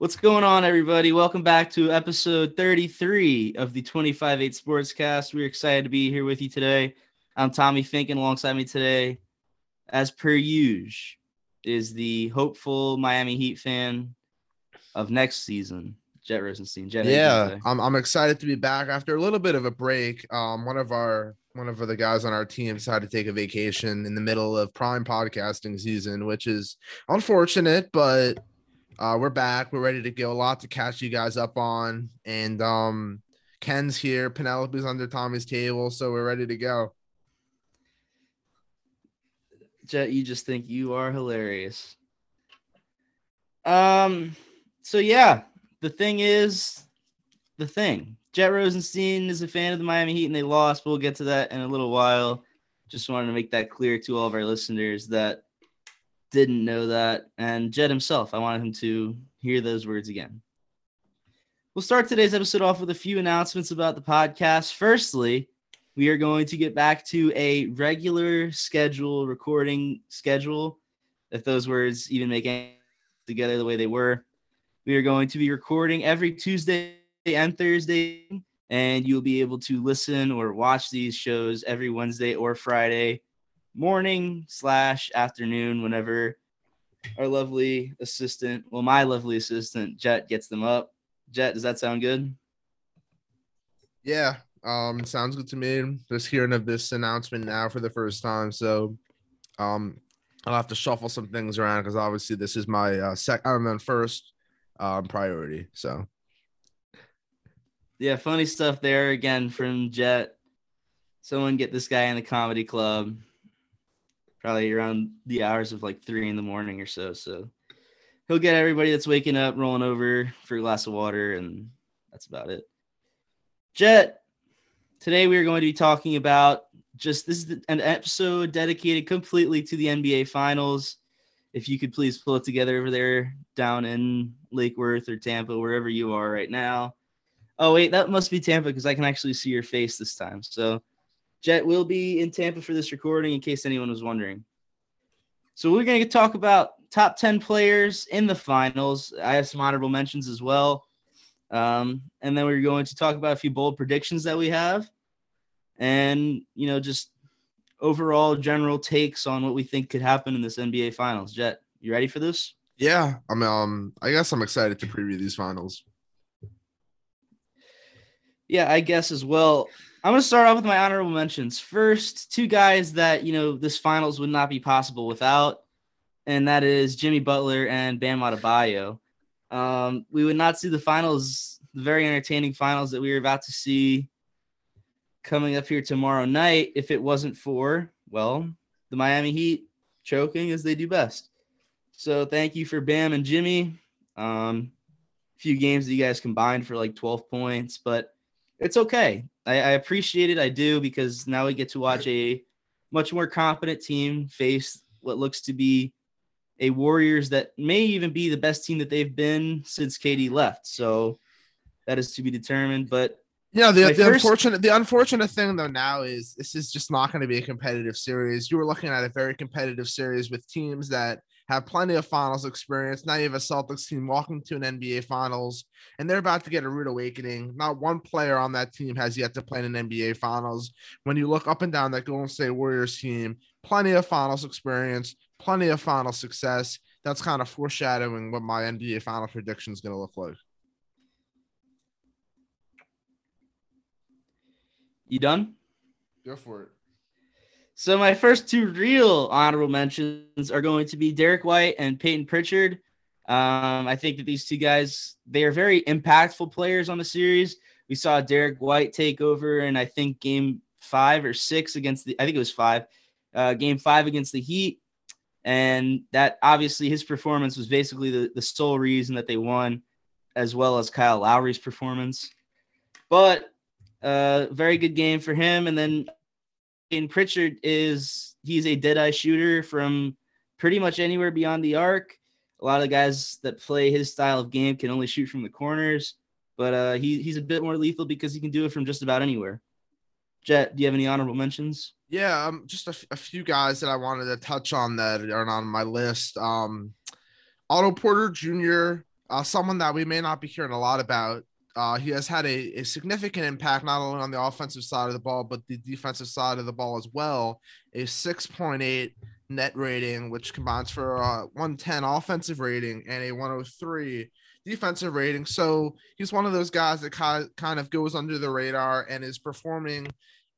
What's going on, everybody? Welcome back to episode 33 of the 25 8 Sportscast. We're excited to be here with you today. I'm Tommy Fink, and alongside me today, as per usual, is the hopeful Miami Heat fan of next season, Jett Rosenstein. Jett, yeah, I'm, I'm excited to be back after a little bit of a break. Um, one of our one of the guys on our team decided to take a vacation in the middle of prime podcasting season, which is unfortunate, but uh, we're back. We're ready to go. A lot to catch you guys up on. And um, Ken's here. Penelope's under Tommy's table. So we're ready to go. Jett, you just think you are hilarious. Um, so yeah, the thing is the thing. Jett Rosenstein is a fan of the Miami Heat and they lost. We'll get to that in a little while. Just wanted to make that clear to all of our listeners that didn't know that. And Jett himself, I wanted him to hear those words again. We'll start today's episode off with a few announcements about the podcast. Firstly, we are going to get back to a regular schedule recording schedule, if those words even make any together the way they were. We are going to be recording every Tuesday and Thursday, and you'll be able to listen or watch these shows every Wednesday or Friday morning slash afternoon whenever our lovely assistant, well, my lovely assistant Jett gets them up. Jett, does that sound good? Yeah, um, sounds good to me. Just hearing of this announcement now for the first time, so um, I'll have to shuffle some things around because obviously this is my uh, second, I'm on first um, priority. So yeah, funny stuff there again from Jett. Someone get this guy in the comedy club probably around the hours of like three in the morning or so. So he'll get everybody that's waking up rolling over for a glass of water, and that's about it. Jett, today we are going to be talking about just this is an episode dedicated completely to the NBA Finals. If you could please pull it together over there down in Lake Worth or Tampa, wherever you are right now. Oh, wait, that must be Tampa because I can actually see your face this time. So Jett will be in Tampa for this recording in case anyone was wondering. So we're going to talk about top 10 players in the finals. I have some honorable mentions as well. Um, and then we're going to talk about a few bold predictions that we have and, you know, just overall general takes on what we think could happen in this NBA finals. Jett, you ready for this? Yeah, I'm um I guess I'm excited to preview these finals. Yeah, I guess as well. I'm going to start off with my honorable mentions. First, two guys that, you know, this finals would not be possible without, and that is Jimmy Butler and Bam Adebayo. Um, we would not see the finals, the very entertaining finals that we are about to see coming up here tomorrow night if it wasn't for, well, the Miami Heat choking as they do best. So thank you for Bam and Jimmy. Um, few games that you guys combined for like 12 points, but it's okay. I, I appreciate it. I do because now we get to watch a much more competent team face what looks to be a Warriors that may even be the best team that they've been since KD left. So that is to be determined. But yeah, the, the first... unfortunate the unfortunate thing though now is this is just not going to be a competitive series. You were looking at a very competitive series with teams that have plenty of finals experience. Now you have a Celtics team walking to an NBA finals, and they're about to get a rude awakening. Not one player on that team has yet to play in an NBA finals. When you look up and down that Golden State Warriors team, plenty of finals experience, plenty of final success. That's kind of foreshadowing what my NBA final prediction is going to look like. You done? Go for it. So my first two real honorable mentions are going to be Derrick White and Payton Pritchard. Um, I think that these two guys they are very impactful players on the series. We saw Derrick White take over, and I think game five or six against the I think it was five, uh, game five against the Heat, and that obviously his performance was basically the, the sole reason that they won, as well as Kyle Lowry's performance. But uh, very good game for him, and then and Pritchard is he's a dead eye shooter from pretty much anywhere beyond the arc. A lot of guys that play his style of game can only shoot from the corners, but uh, he, he's a bit more lethal because he can do it from just about anywhere. Jett, do you have any honorable mentions? Yeah, um, just a, f- a few guys that I wanted to touch on that aren't on my list. Um, Otto Porter Jr., uh, someone that we may not be hearing a lot about. Uh, he has had a, a significant impact not only on the offensive side of the ball, but the defensive side of the ball as well. A 6.8 net rating, which combines for a 110 offensive rating and a 103 defensive rating. So he's one of those guys that kind of goes under the radar and is performing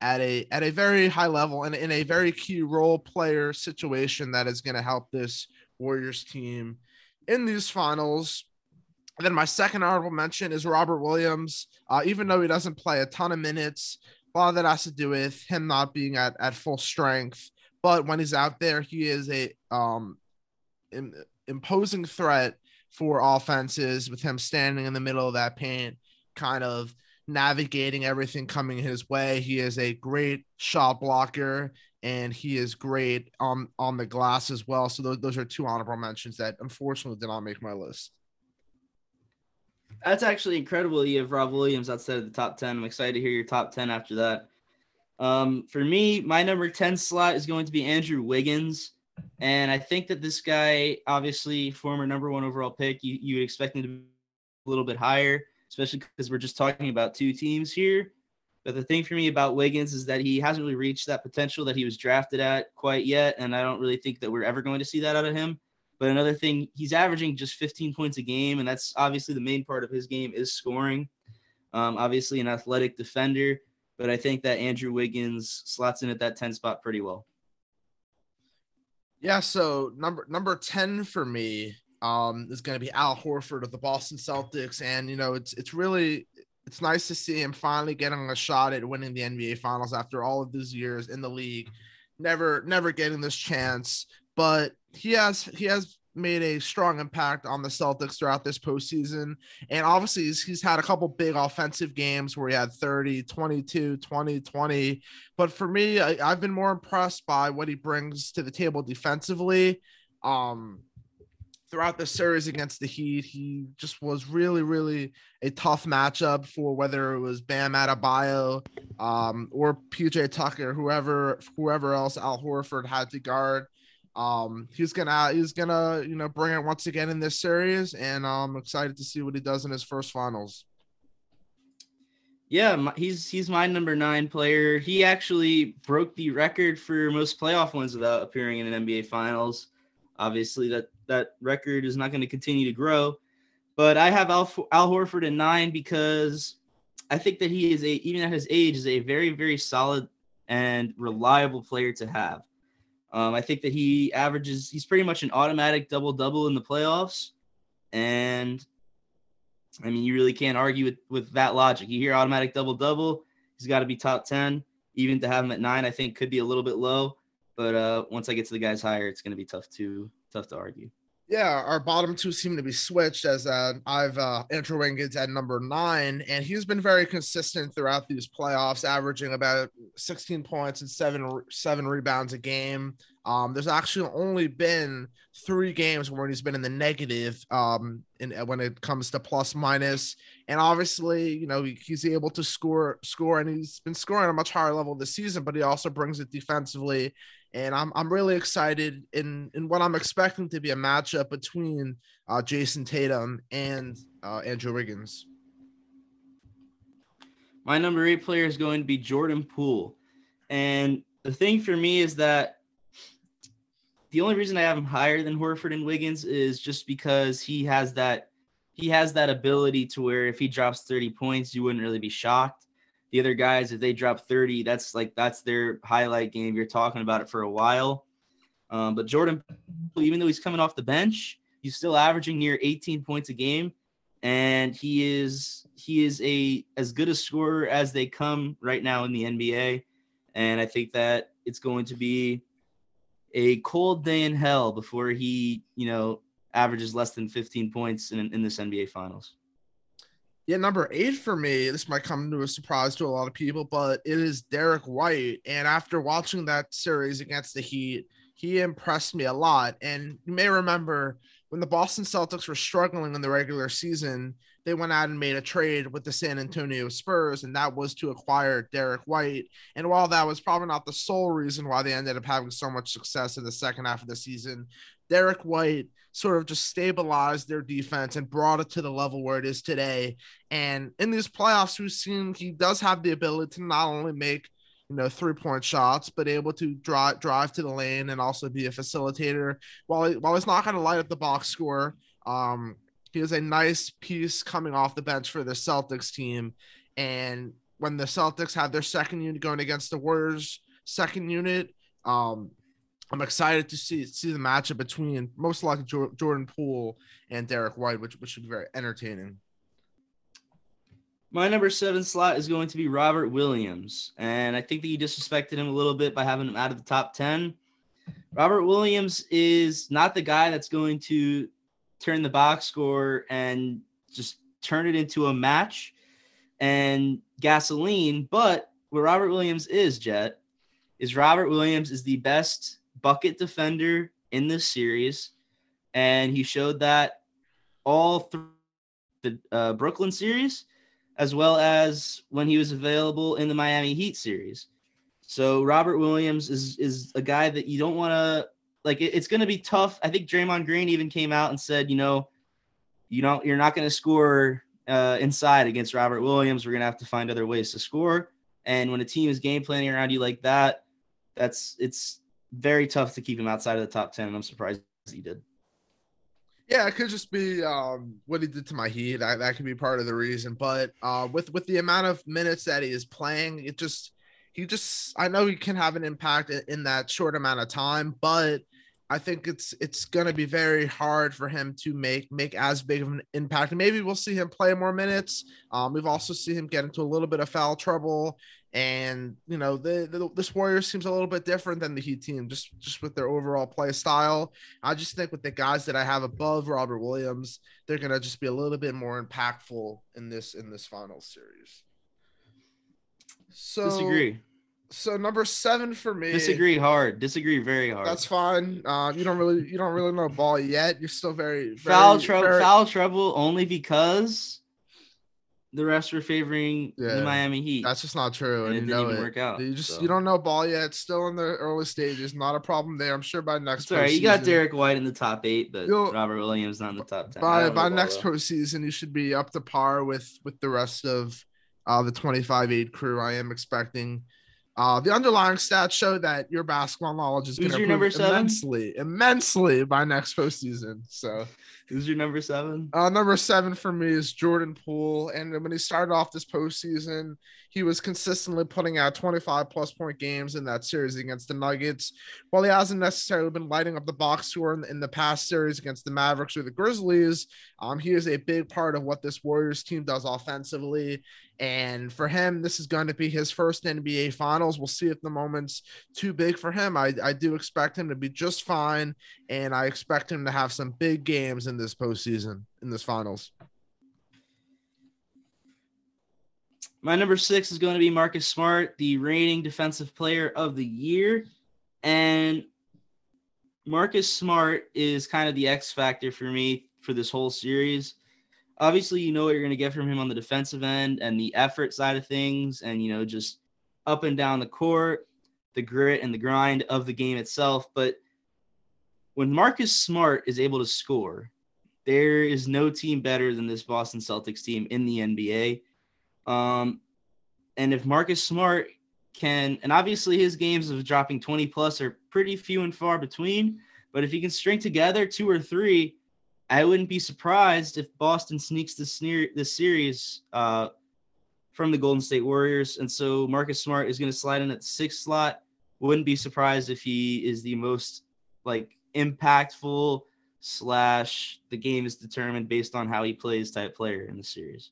at a at a very high level and in a very key role player situation that is going to help this Warriors team in these finals. And then my second honorable mention is Robert Williams. Uh, even though he doesn't play a ton of minutes, a lot of that has to do with him not being at, at full strength. But when he's out there, he is a um, imposing threat for offenses with him standing in the middle of that paint, kind of navigating everything coming his way. He is a great shot blocker and he is great on on the glass as well. So those, those are two honorable mentions that unfortunately did not make my list. That's actually incredible. You have Rob Williams outside of the top 10. I'm excited to hear your top 10 after that. Um, for me, my number 10 slot is going to be Andrew Wiggins. And I think that this guy, obviously, former number one overall pick, you, you would expect him to be a little bit higher, especially because we're just talking about two teams here. But the thing for me about Wiggins is that he hasn't really reached that potential that he was drafted at quite yet. And I don't really think that we're ever going to see that out of him. But another thing, he's averaging just 15 points a game. And that's obviously the main part of his game is scoring. Um, obviously, an athletic defender. But I think that Andrew Wiggins slots in at that 10 spot pretty well. Yeah, so number number 10 for me um is going to be Al Horford of the Boston Celtics and you know it's it's really it's nice to see him finally getting a shot at winning the NBA finals after all of these years in the league never never getting this chance but he has he has made a strong impact on the Celtics throughout this postseason. And obviously, he's, he's, had a couple big offensive games where he had 30, 22, 20, 20. But for me, I, have been more impressed by what he brings to the table defensively. Um, throughout the series against the Heat, he just was really, really a tough matchup for whether it was Bam Adebayo um, or PJ Tucker, whoever, whoever else Al Horford had to guard. Um, he's gonna he's gonna you know bring it once again in this series, and I'm excited to see what he does in his first finals. Yeah, he's he's my number nine player. He actually broke the record for most playoff wins without appearing in an NBA Finals. Obviously, that that record is not going to continue to grow. But I have Al, Al Horford at nine because I think that he is a even at his age is a very very solid and reliable player to have. Um, I think that he averages, he's pretty much an automatic double double in the playoffs. And I mean, you really can't argue with, with that logic. You hear automatic double double, he's got to be top 10. Even to have him at nine, I think could be a little bit low. But uh, once I get to the guys higher, it's going to be tough to tough to argue. Yeah, our bottom two seem to be switched as uh, I've uh, Andrew Wiggins at number nine, and he's been very consistent throughout these playoffs, averaging about 16 points and seven seven rebounds a game. Um, there's actually only been three games where he's been in the negative um, in, when it comes to plus minus, and obviously, you know, he, he's able to score score, and he's been scoring at a much higher level this season, but he also brings it defensively and I'm I'm really excited in in what I'm expecting to be a matchup between uh, Jayson Tatum and uh, Andrew Wiggins. My number eight player is going to be Jordan Poole, and the thing for me is that the only reason I have him higher than Horford and Wiggins is just because he has that he has that ability to where if he drops 30 points, you wouldn't really be shocked the other guys, if they drop 30, that's like that's their highlight game. You're talking about it for a while. Um, but Jordan, even though he's coming off the bench, he's still averaging near 18 points a game, and he is he is a as good a scorer as they come right now in the NBA. And I think that it's going to be a cold day in hell before he, you know, averages less than 15 points in, in this NBA Finals. Yeah, number eight for me, this might come to a surprise to a lot of people, but it is Derrick White. And after watching that series against the Heat, he impressed me a lot. And you may remember when the Boston Celtics were struggling in the regular season, they went out and made a trade with the San Antonio Spurs, and that was to acquire Derrick White. And while that was probably not the sole reason why they ended up having so much success in the second half of the season, Derrick White sort of just stabilized their defense and brought it to the level where it is today. And in these playoffs, we've seen he does have the ability to not only make you know three point shots, but able to drive drive to the lane and also be a facilitator. While he, while he's not going to light up the box score, um, he is a nice piece coming off the bench for the Celtics team. And when the Celtics have their second unit going against the Warriors' second unit, um, I'm excited to see see the matchup between most likely Jordan Poole and Derrick White, which which should be very entertaining. My number seven slot is going to be Robert Williams, and I think that you disrespected him a little bit by having him out of the top ten. Robert Williams is not the guy that's going to turn the box score and just turn it into a match and gasoline, but what Robert Williams is, Jett, is Robert Williams is the best bucket defender in this series, and he showed that all through the uh, Brooklyn series, as well as when he was available in the Miami Heat series. So Robert Williams is is a guy that you don't want to like. It, it's going to be tough. I think Draymond Green even came out and said, you know, you know, you're not going to score uh, inside against Robert Williams. We're going to have to find other ways to score. And when a team is game planning around you like that, that's it's very tough to keep him outside of the top 10. And I'm surprised he did. Yeah, it could just be um, what he did to my Heat. That, that could be part of the reason. But uh, with with the amount of minutes that he is playing, it just he just I know he can have an impact in, in that short amount of time, but I think it's it's going to be very hard for him to make make as big of an impact. Maybe we'll see him play more minutes. Um, we've also seen him get into a little bit of foul trouble, and you know the, the this Warriors seems a little bit different than the Heat team, just just with their overall play style. I just think with the guys that I have above Robert Williams, they're going to just be a little bit more impactful in this in this final series. So disagree so number seven for me. Disagree hard. Disagree very hard. That's fine. Uh, you don't really you don't really know ball yet. You're still very, very foul trouble. Very... Foul trouble only because the refs were favoring yeah, the Miami Heat. That's just not true. And, and it didn't even it. work out. You just so. you don't know ball yet. still in the early stages. Not a problem there. I'm sure by next. Sorry, you got Derrick White in the top eight, but You'll, Robert Williams not in the top ten. By by next though. postseason, you should be up to par with with the rest of uh, the 25-8 crew. I am expecting. Uh, the underlying stats show that your basketball knowledge is going to improve immensely, immensely by next postseason. So, who's your number seven? Uh, number seven for me is Jordan Poole, and when he started off this postseason, he was consistently putting out 25 plus point games in that series against the Nuggets. While he hasn't necessarily been lighting up the box score in, in the past series against the Mavericks or the Grizzlies, um, he is a big part of what this Warriors team does offensively. And for him, this is going to be his first NBA Finals. We'll see if the moment's too big for him. I, I do expect him to be just fine, and I expect him to have some big games in this postseason, in this Finals. My number six is going to be Marcus Smart, the reigning defensive player of the year. And Marcus Smart is kind of the X factor for me for this whole series. Obviously, you know what you're going to get from him on the defensive end and the effort side of things, and, you know, just up and down the court, the grit and the grind of the game itself. But when Marcus Smart is able to score, there is no team better than this Boston Celtics team in the NBA. Um, and if Marcus Smart can, and obviously his games of dropping 20 plus are pretty few and far between, but if he can string together two or three, I wouldn't be surprised if Boston sneaks this, sneer, this series uh, from the Golden State Warriors. And so Marcus Smart is going to slide in at the sixth slot. Wouldn't be surprised if he is the most like impactful slash the game is determined based on how he plays type player in the series.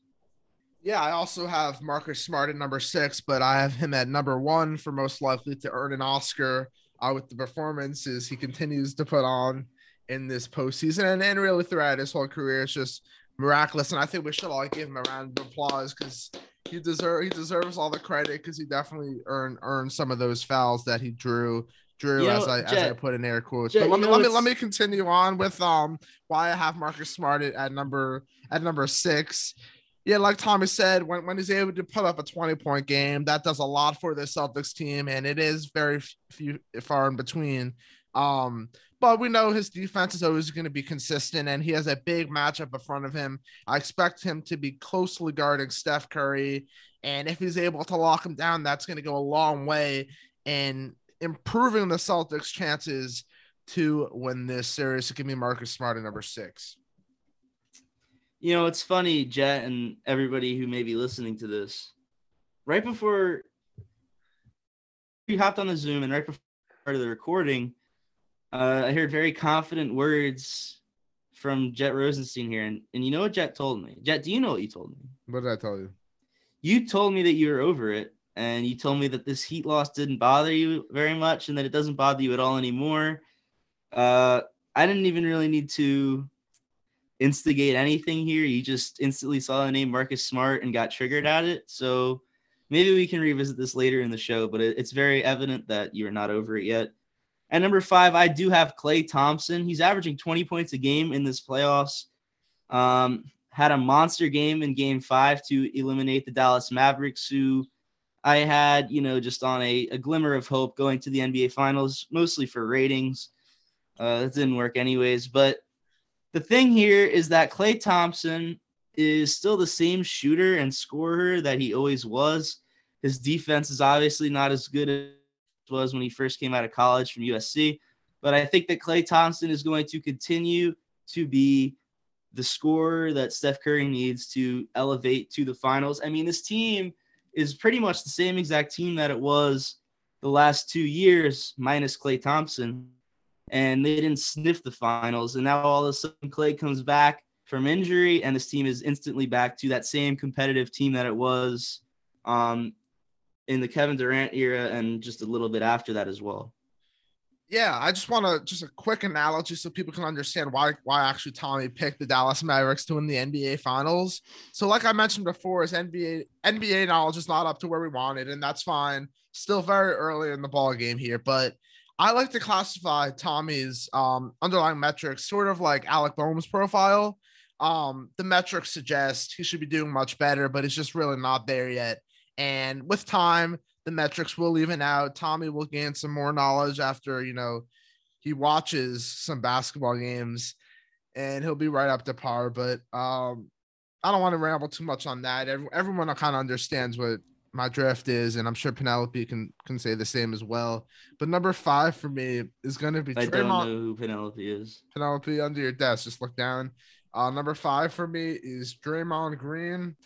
Yeah, I also have Marcus Smart at number six, but I have him at number one for most likely to earn an Oscar uh, with the performances he continues to put on in this postseason and, and really throughout his whole career. It's just miraculous. And I think we should all give him a round of applause because he deserve he deserves all the credit because he definitely earned earned some of those fouls that he drew drew you as I Jett, as I put in air quotes. Jett, but let me let me let me continue on with um why I have Marcus Smart at number at number six yeah, like Tommy said, when, when he's able to put up a 20 point game, that does a lot for the Celtics team, and it is very few far in between. Um, but we know his defense is always going to be consistent and he has a big matchup in front of him. I expect him to be closely guarding Steph Curry. And if he's able to lock him down, that's going to go a long way in improving the Celtics' chances to win this series. Give me Marcus Smart at number six. You know, it's funny, Jett, and everybody who may be listening to this. Right before we hopped on the Zoom and right before the recording, uh, I heard very confident words from Jett Rosenstein here. And, and you know what Jett told me? Jett, do you know what you told me? What did I tell you? You told me that you were over it. And you told me that this heat loss didn't bother you very much and that it doesn't bother you at all anymore. Uh, I didn't even really need to instigate anything here. You just instantly saw the name Marcus Smart and got triggered at it. So maybe we can revisit this later in the show, but it, it's very evident that you're not over it yet. At number five, I do have Klay Thompson. He's averaging 20 points a game in this playoffs. Um, had a monster game in game five to eliminate the Dallas Mavericks, who I had, you know, just on a, a glimmer of hope going to the NBA Finals, mostly for ratings. Uh, that didn't work anyways. But the thing here is that Klay Thompson is still the same shooter and scorer that he always was. His defense is obviously not as good as was when he first came out of college from USC. But I think that Klay Thompson is going to continue to be the scorer that Steph Curry needs to elevate to the finals. I mean, this team is pretty much the same exact team that it was the last two years, minus Klay Thompson. And they didn't sniff the finals. And now all of a sudden, Klay comes back from injury, and this team is instantly back to that same competitive team that it was um, in the Kevin Durant era and just a little bit after that as well. Yeah, I just want to just a quick analogy so people can understand why why actually Tommy picked the Dallas Mavericks to win the NBA Finals. So, like I mentioned before, his NBA NBA knowledge is not up to where we wanted, and that's fine. Still very early in the ball game here, but I like to classify Tommy's um, underlying metrics sort of like Alec Bohm's profile. Um, the metrics suggest he should be doing much better, but it's just really not there yet. And with time, the metrics will even out. Tommy will gain some more knowledge after, you know, he watches some basketball games and he'll be right up to par. But um, I don't want to ramble too much on that. Everyone kind of understands what my draft is, and I'm sure Penelope can can say the same as well. But number five for me is going to be. I Draymond. don't know who Penelope is. Penelope under your desk. Just look down. Uh, number five for me is Draymond Green.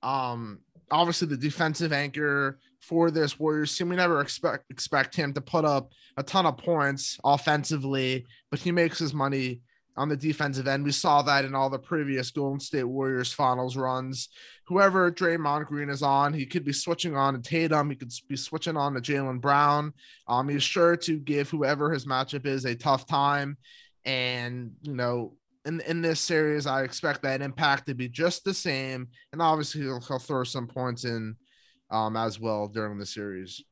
Um, obviously the defensive anchor for this Warriors team. We never expect expect him to put up a ton of points offensively, but he makes his money on the defensive end. We saw that in all the previous Golden State Warriors finals runs. Whoever Draymond Green is on, he could be switching on to Tatum. He could be switching on to Jaylen Brown. Um, he's sure to give whoever his matchup is a tough time. And, you know, in in this series, I expect that impact to be just the same, and obviously he'll, he'll throw some points in um, as well during the series.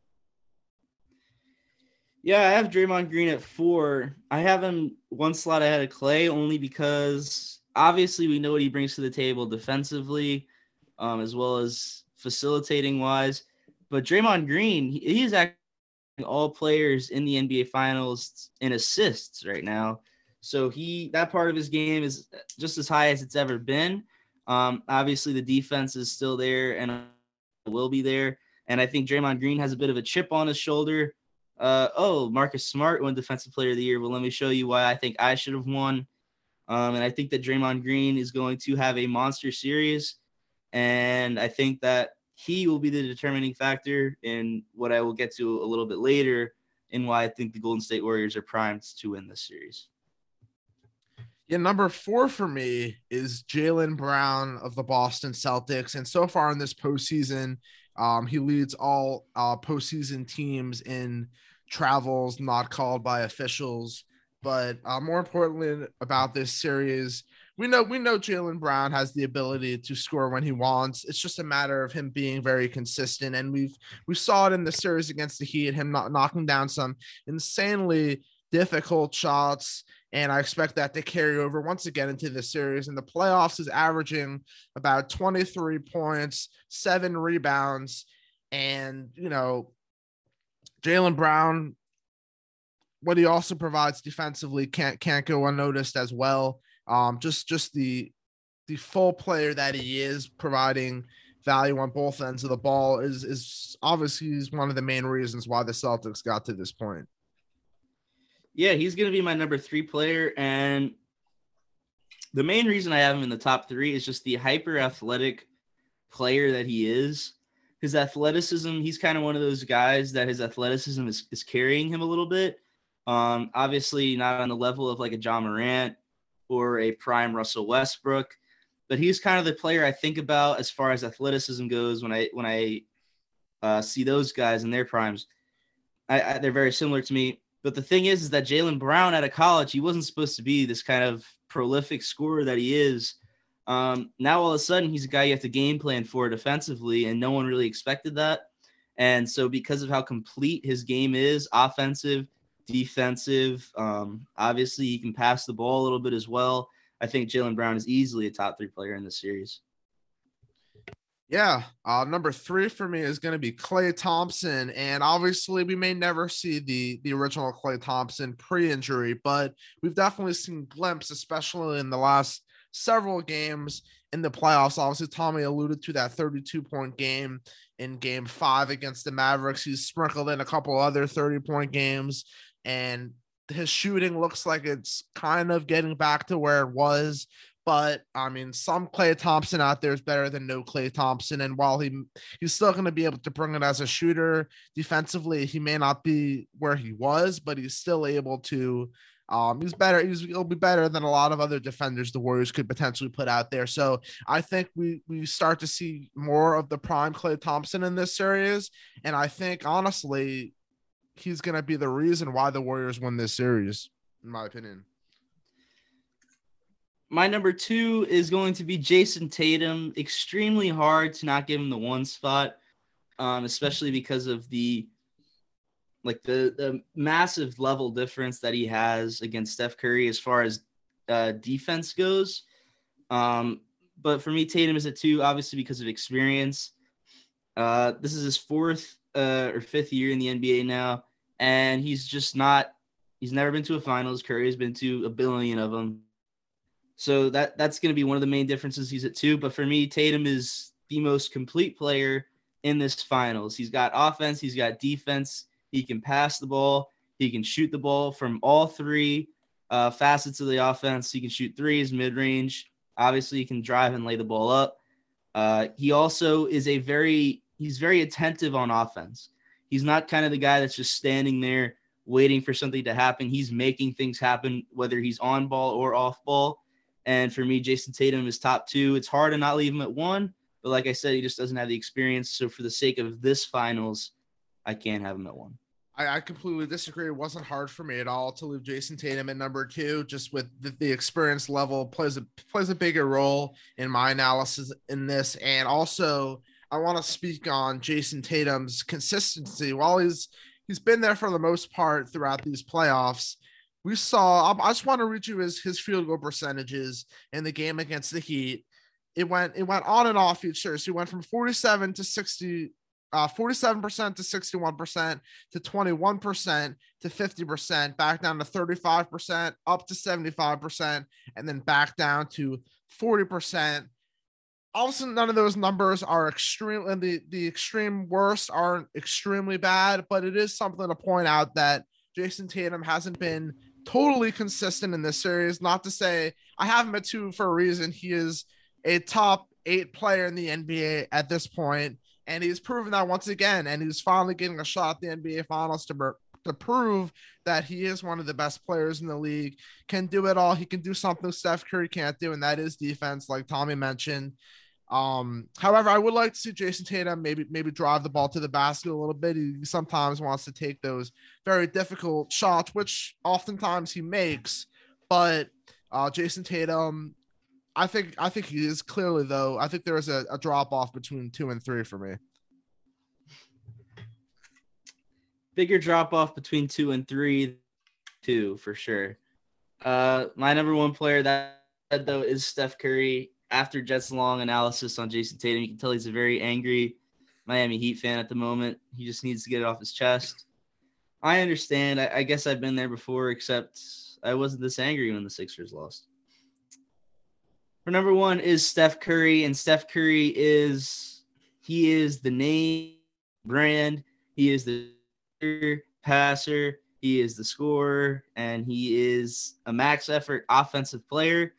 Yeah, I have Draymond Green at four. I have him one slot ahead of Klay only because obviously we know what he brings to the table defensively, um, as well as facilitating wise. But Draymond Green, he is actually all players in the NBA Finals in assists right now. So he that part of his game is just as high as it's ever been. Um, obviously, the defense is still there and will be there. And I think Draymond Green has a bit of a chip on his shoulder. Uh, oh, Marcus Smart won Defensive Player of the Year. Well, let me show you why I think I should have won. Um, and I think that Draymond Green is going to have a monster series. And I think that he will be the determining factor in what I will get to a little bit later in why I think the Golden State Warriors are primed to win this series. Yeah, number four for me is Jaylen Brown of the Boston Celtics. And so far in this postseason, um, he leads all uh, postseason teams in travels not called by officials. But uh, more importantly about this series, we know we know Jaylen Brown has the ability to score when he wants. It's just a matter of him being very consistent, and we've we saw it in the series against the Heat, him not knocking down some insanely difficult shots and I expect that to carry over once again into the series. And the playoffs, is averaging about 23 points, seven rebounds, and you know, Jaylen Brown what he also provides defensively can't can't go unnoticed as well. Um, just just the the full player that he is providing value on both ends of the ball is is obviously one of the main reasons why the Celtics got to this point. Yeah, he's going to be my number three player, and the main reason I have him in the top three is just the hyper athletic player that he is. His athleticism, he's kind of one of those guys that his athleticism is, is carrying him a little bit. Um, obviously, not on the level of like a John Morant or a prime Russell Westbrook, but he's kind of the player I think about as far as athleticism goes when I when I uh, see those guys in their primes. I, I, they're very similar to me. But the thing is, is that Jaylen Brown out of college, he wasn't supposed to be this kind of prolific scorer that he is. Um, now all of a sudden, he's a guy you have to game plan for defensively, and no one really expected that. And so, because of how complete his game is, offensive, defensive, um, obviously he can pass the ball a little bit as well. I think Jaylen Brown is easily a top three player in the series. Yeah, uh, number three for me is going to be Klay Thompson, and obviously we may never see the the original Klay Thompson pre-injury, but we've definitely seen glimpses, especially in the last several games in the playoffs. Obviously, Tommy alluded to that 32 point game in Game Five against the Mavericks. He's sprinkled in a couple other 30 point games, and his shooting looks like it's kind of getting back to where it was but I mean, some Klay Thompson out there is better than no Klay Thompson. And while he he's still going to be able to bring it as a shooter defensively, he may not be where he was, but he's still able to. Um, he's better. He's, he'll be better than a lot of other defenders the Warriors could potentially put out there. So I think we we start to see more of the prime Klay Thompson in this series, and I think honestly, he's going to be the reason why the Warriors win this series, in my opinion my number two is going to be Jayson Tatum. Extremely hard to not give him the one spot, um, especially because of the like the the massive level difference that he has against Steph Curry as far as uh, defense goes. Um, but for me, Tatum is a two, obviously because of experience. Uh, this is his fourth uh, or fifth year in the NBA now, and he's just not. He's never been to a finals. Curry has been to a billion of them. So that that's going to be one of the main differences. He's at two, but for me, Tatum is the most complete player in this finals. He's got offense, he's got defense, he can pass the ball, he can shoot the ball from all three uh, facets of the offense. He can shoot threes, mid range. Obviously, he can drive and lay the ball up. Uh, he also is a very he's very attentive on offense. He's not kind of the guy that's just standing there waiting for something to happen. He's making things happen, whether he's on ball or off ball. And for me, Jayson Tatum is top two. It's hard to not leave him at one, but like I said, he just doesn't have the experience. So for the sake of this finals, I can't have him at one. I, I completely disagree. It wasn't hard for me at all to leave Jayson Tatum at number two. Just with the, the experience level plays a plays a bigger role in my analysis in this. And also, I want to speak on Jayson Tatum's consistency. While he's he's been there for the most part throughout these playoffs, we saw. I just want to read you his his field goal percentages in the game against the Heat. It went it went on and off each year. So he went from 47 to 60, uh, 47% to 61% to 21% to 50%, back down to 35%, up to 75%, and then back down to 40%. Also, none of those numbers are extreme, and the, the extreme worst aren't extremely bad, but it is something to point out that Jayson Tatum hasn't been totally consistent in this series. Not to say I have him at two for a reason. He is a top eight player in the NBA at this point, and he's proven that once again. And he's finally getting a shot at the NBA Finals to to prove that he is one of the best players in the league. Can do it all. He can do something Steph Curry can't do, and that is defense, like Tommy mentioned. Um, however, I would like to see Jayson Tatum maybe maybe drive the ball to the basket a little bit. He sometimes wants to take those very difficult shots, which oftentimes he makes. But uh, Jayson Tatum, I think I think he is clearly though. I think there is a, a drop off between two and three for me. Bigger drop off between two and three, two for sure. Uh, my number one player that though is Steph Curry after Jett's long analysis on Jayson Tatum, you can tell he's a very angry Miami Heat fan at the moment. He just needs to get it off his chest. I understand. I, I guess I've been there before, except I wasn't this angry when the Sixers lost. For number one is Steph Curry, and Steph Curry is he is the name brand. He is the passer. He is the scorer, and he is a max effort offensive player,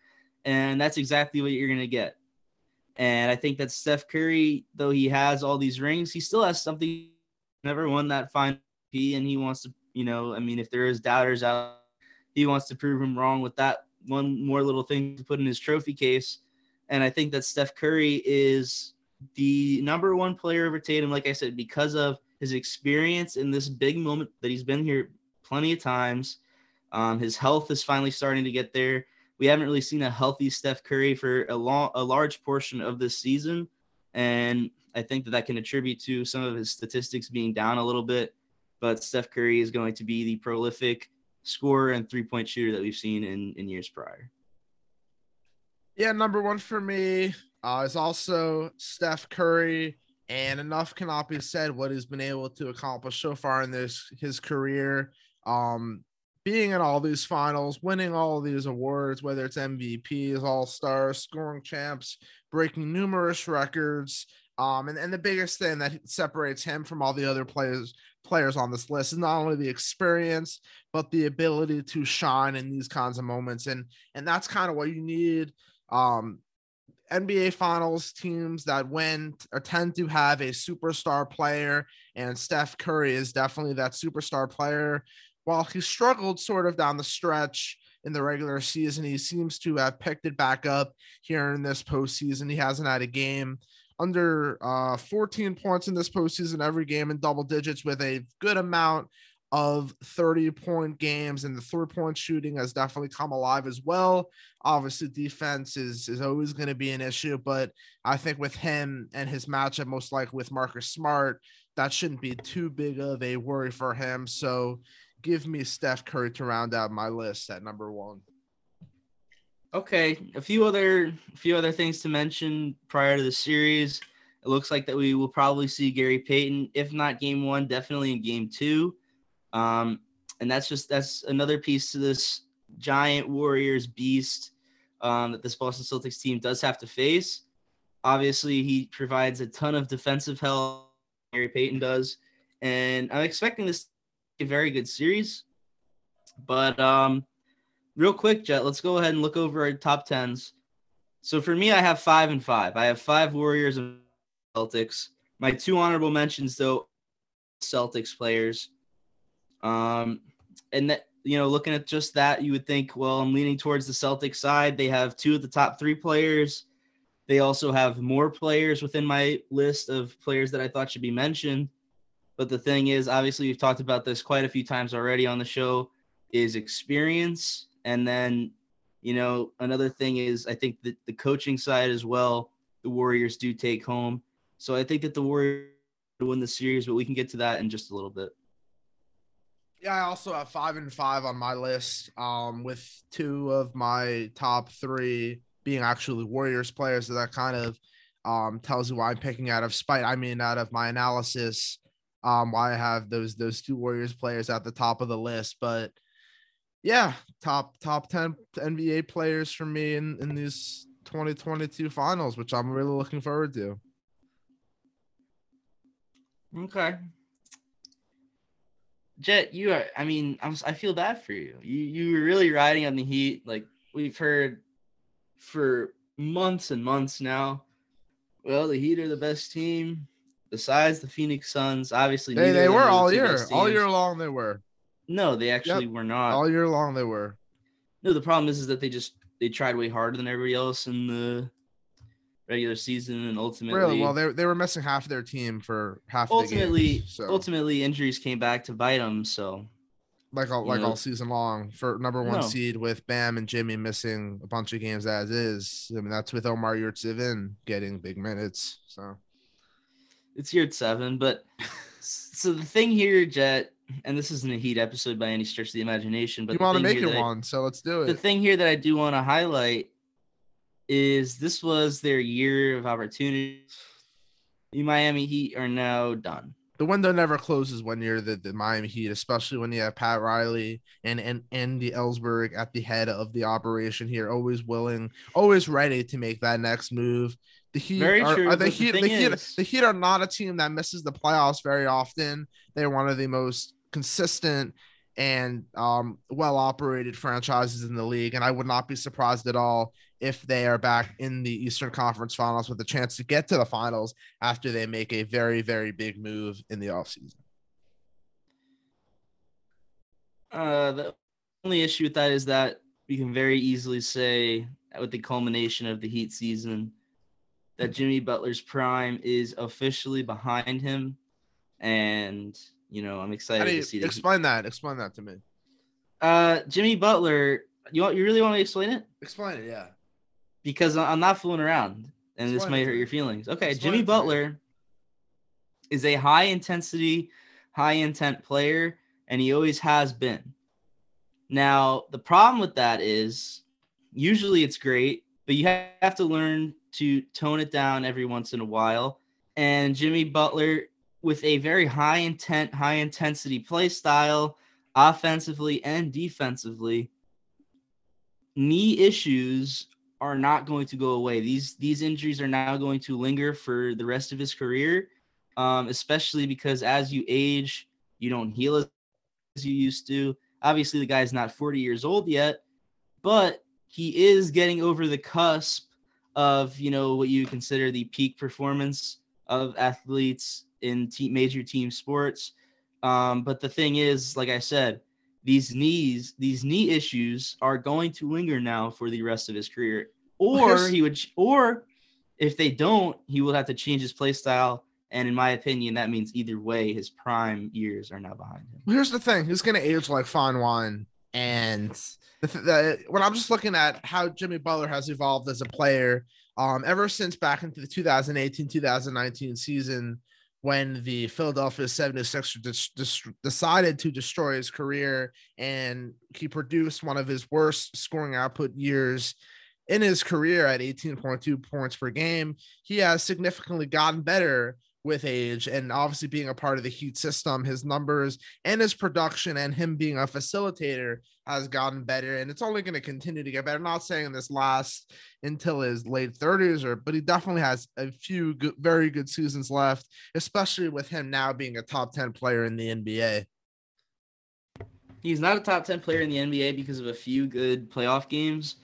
and that's exactly what you're gonna get. And I think that Steph Curry, though he has all these rings, he still has something. Never won that final P, and he wants to, you know, I mean, if there is doubters out, he wants to prove him wrong with that one more little thing to put in his trophy case. And I think that Steph Curry is the number one player over Tatum, like I said, because of his experience in this big moment that he's been here plenty of times. Um, his health is finally starting to get there. We haven't really seen a healthy Steph Curry for a long, a large portion of this season, and I think that that can attribute to some of his statistics being down a little bit. But Steph Curry is going to be the prolific scorer and three point shooter that we've seen in in years prior. Yeah, number one for me uh, is also Steph Curry. And enough cannot be said what he's been able to accomplish so far in this his career. Um, being in all these finals, winning all of these awards, whether it's MVPs, All Stars, scoring champs, breaking numerous records. Um, and, and the biggest thing that separates him from all the other players players on this list is not only the experience, but the ability to shine in these kinds of moments. And and that's kind of what you need. Um, NBA Finals teams that win or tend to have a superstar player, and Steph Curry is definitely that superstar player. While he struggled sort of down the stretch in the regular season, he seems to have picked it back up here in this postseason. He hasn't had a game under uh, 14 points in this postseason every game in double digits with a good amount of 30 point games and the three point shooting has definitely come alive as well. Obviously, defense is, is always going to be an issue, but I think with him and his matchup, most likely with Marcus Smart, that shouldn't be too big of a worry for him. So give me Steph Curry to round out my list at number one. Okay, a few other a few other things to mention prior to the series. It looks like that we will probably see Gary Payton, if not game one, definitely in game two. Um, and that's just that's another piece to this giant Warriors beast um, that this Boston Celtics team does have to face. Obviously, he provides a ton of defensive help. Gary Payton does, and I'm expecting this very good series. But um, real quick, Jett, let's go ahead and look over our top tens. So for me, I have five and five. I have five Warriors and Celtics. My two honorable mentions, though, Celtics players. Um, and that you know, looking at just that, you would think, well, I'm leaning towards the Celtics side. They have two of the top three players. They also have more players within my list of players that I thought should be mentioned. But the thing is, obviously, we've talked about this quite a few times already on the show, is experience. And then, you know, another thing is I think that the coaching side as well, the Warriors do take home. So I think that the Warriors win the series, but we can get to that in just a little bit. Yeah, I also have five and five on my list. Um, with two of my top three being actually Warriors players, so that kind of um tells you why I'm picking out of spite. I mean, out of my analysis, um, why I have those those two Warriors players at the top of the list. But yeah, top top ten NBA players for me in in these 2022 finals, which I'm really looking forward to. Okay. Jett, you are. I mean, I'm. I feel bad for you. You you were really riding on the heat. Like we've heard for months and months now. Well, the Heat are the best team besides the Phoenix Suns. Obviously, they they were all year, all year long. They were. No, they actually yep. were not. All year long, they were. No, the problem is, is that they just they tried way harder than everybody else in the regular season and ultimately really well they, they were missing half of their team for half ultimately games, so. ultimately injuries came back to bite them so like all like know. all season long for number one no. seed with Bam and Jimmy missing a bunch of games as is. I mean that's with Omer Yurtseven getting big minutes. So it's Yurtseven, but so the thing here, Jett, and this isn't a Heat episode by any stretch of the imagination, but you want to make it one, I, so let's do it. The thing here that I do want to highlight is this was their year of opportunity. The Miami Heat are now done. the window never closes when you're the, the Miami Heat, especially when you have Pat Riley and and Andy Elisburg at the head of the operation here, always willing, always ready to make that next move. The Heat Very are, true, are the but the Heat. The, Heat. is- The Heat are not a team that misses the playoffs very often. They're one of the most consistent and um, well operated franchises in the league, and I would not be surprised at all if they are back in the Eastern Conference Finals with a chance to get to the finals after they make a very very big move in the offseason. Uh, the only issue with that is that we can very easily say, with the culmination of the Heat season, that Jimmy Butler's prime is officially behind him, and you know I'm excited to see the Heat. explain that? Explain that to me. Uh, Jimmy Butler, you want, you really want me to explain it? Explain it, yeah. Because I'm not fooling around, and this Explain it might hurt your feelings. Okay, Explain Jimmy it to me. Butler is a high intensity, high intent player, and he always has been. Now, the problem with that is usually it's great, but you have to learn to tone it down every once in a while. And Jimmy Butler, with a very high intent, high intensity play style, offensively and defensively, knee issues are not going to go away. These these injuries are now going to linger for the rest of his career, um, especially because as you age, you don't heal as you used to. Obviously, the guy's not 40 years old yet, but he is getting over the cusp of you know what you consider the peak performance of athletes in major team sports. Um, but the thing is, like I said, these knees, these knee issues are going to linger now for the rest of his career. Or he would, or if they don't, he will have to change his play style. And in my opinion, that means either way, his prime years are now behind him. Here's the thing: he's gonna age like fine wine, and the, the, when I'm just looking at how Jimmy Butler has evolved as a player, um, ever since back into the 2018-2019 season, when the Philadelphia 76ers dis- dis- decided to destroy his career, and he produced one of his worst scoring output years in his career at 18.2 points per game. He has significantly gotten better with age and obviously being a part of the Heat system, his numbers and his production and him being a facilitator has gotten better and it's only going to continue to get better. I'm not saying this lasts until his late 30s or but he definitely has a few good, very good seasons left, especially with him now being a top 10 player in the NBA. He's not a top 10 player in the NBA because of a few good playoff games.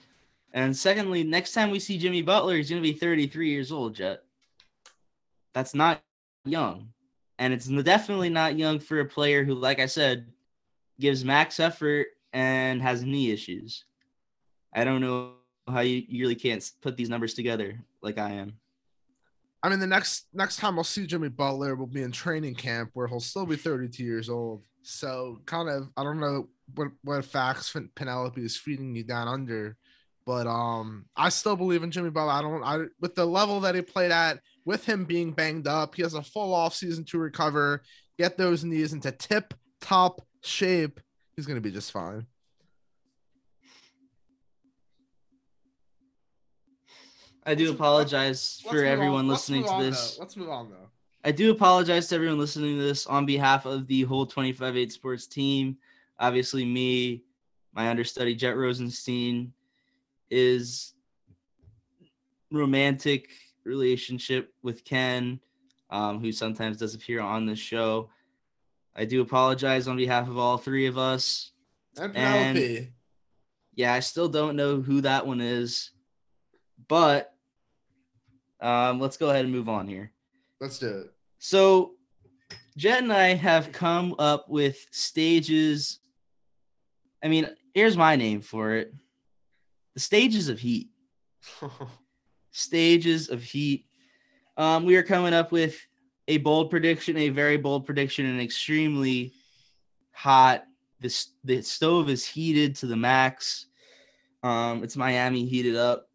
And secondly, next time we see Jimmy Butler, he's going to be 33 years old, Jett. That's not young. And it's definitely not young for a player who, like I said, gives max effort and has knee issues. I don't know how you, you really can't put these numbers together like I am. I mean, the next next time I'll see Jimmy Butler will be in training camp where he'll still be 32 years old. So kind of, I don't know what what facts Penelope is feeding you down under, but um, I still believe in Jimmy Butler. I don't, I with the level that he played at, with him being banged up, he has a full off season to recover, get those knees into tip top shape. He's gonna be just fine. I do Let's- apologize for on- everyone let's listening to this. though. Let's move on though. I do apologize to everyone listening to this on behalf of the whole 25-8 sports team. Obviously, me, my understudy Jett Rosenstein, is romantic relationship with Ken, um, who sometimes does appear on this show. I do apologize on behalf of all three of us. And And- Penelope. Yeah, I still don't know who that one is, but um, let's go ahead and move on here. Let's do it. So, Jett and I have come up with stages. I mean, here's my name for it the stages of heat. Stages of heat. Um, we are coming up with a bold prediction, a very bold prediction, and extremely hot. This the stove is heated to the max. Um, it's Miami heated up.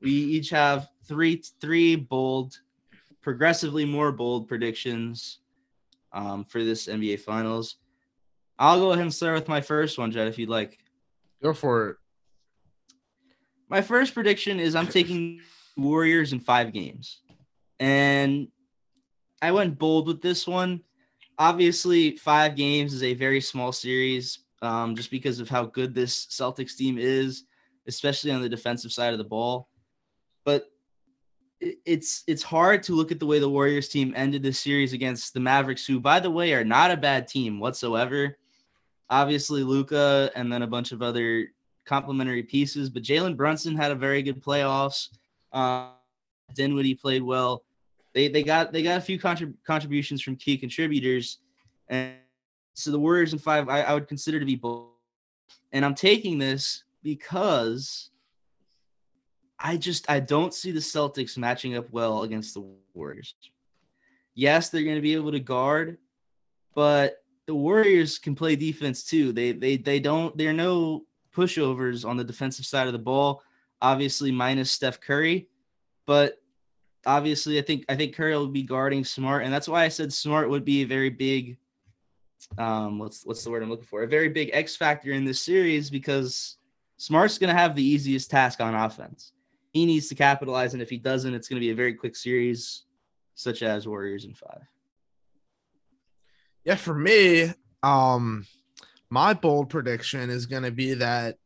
We each have three three bold progressively more bold predictions um, for this NBA Finals. I'll go ahead and start with my first one, Jett, if you'd like. Go for it. My first prediction is I'm taking Warriors in five games. And I went bold with this one obviously, five games is a very small series, um, just because of how good this Celtics team is, especially on the defensive side of the ball. But it's it's hard to look at the way the Warriors team ended this series against the Mavericks, who, by the way, are not a bad team whatsoever. Obviously, Luka and then a bunch of other complementary pieces. But Jalen Brunson had a very good playoffs. Uh, Dinwiddie played well. They they got they got a few contrib- contributions from key contributors, and so the Warriors in five I, I would consider to be both. And I'm taking this because I just I don't see the Celtics matching up well against the Warriors. Yes, they're going to be able to guard, but the Warriors can play defense too. They they they don't they're no pushovers on the defensive side of the ball. Obviously, minus Steph Curry, but obviously, I think I think Curry will be guarding Smart, and that's why I said Smart would be a very big, um, what's what's the word I'm looking for? A very big X factor in this series because Smart's going to have the easiest task on offense he needs to capitalize. And if he doesn't, it's going to be a very quick series, such as Warriors in five. Yeah, for me, um, my bold prediction is going to be that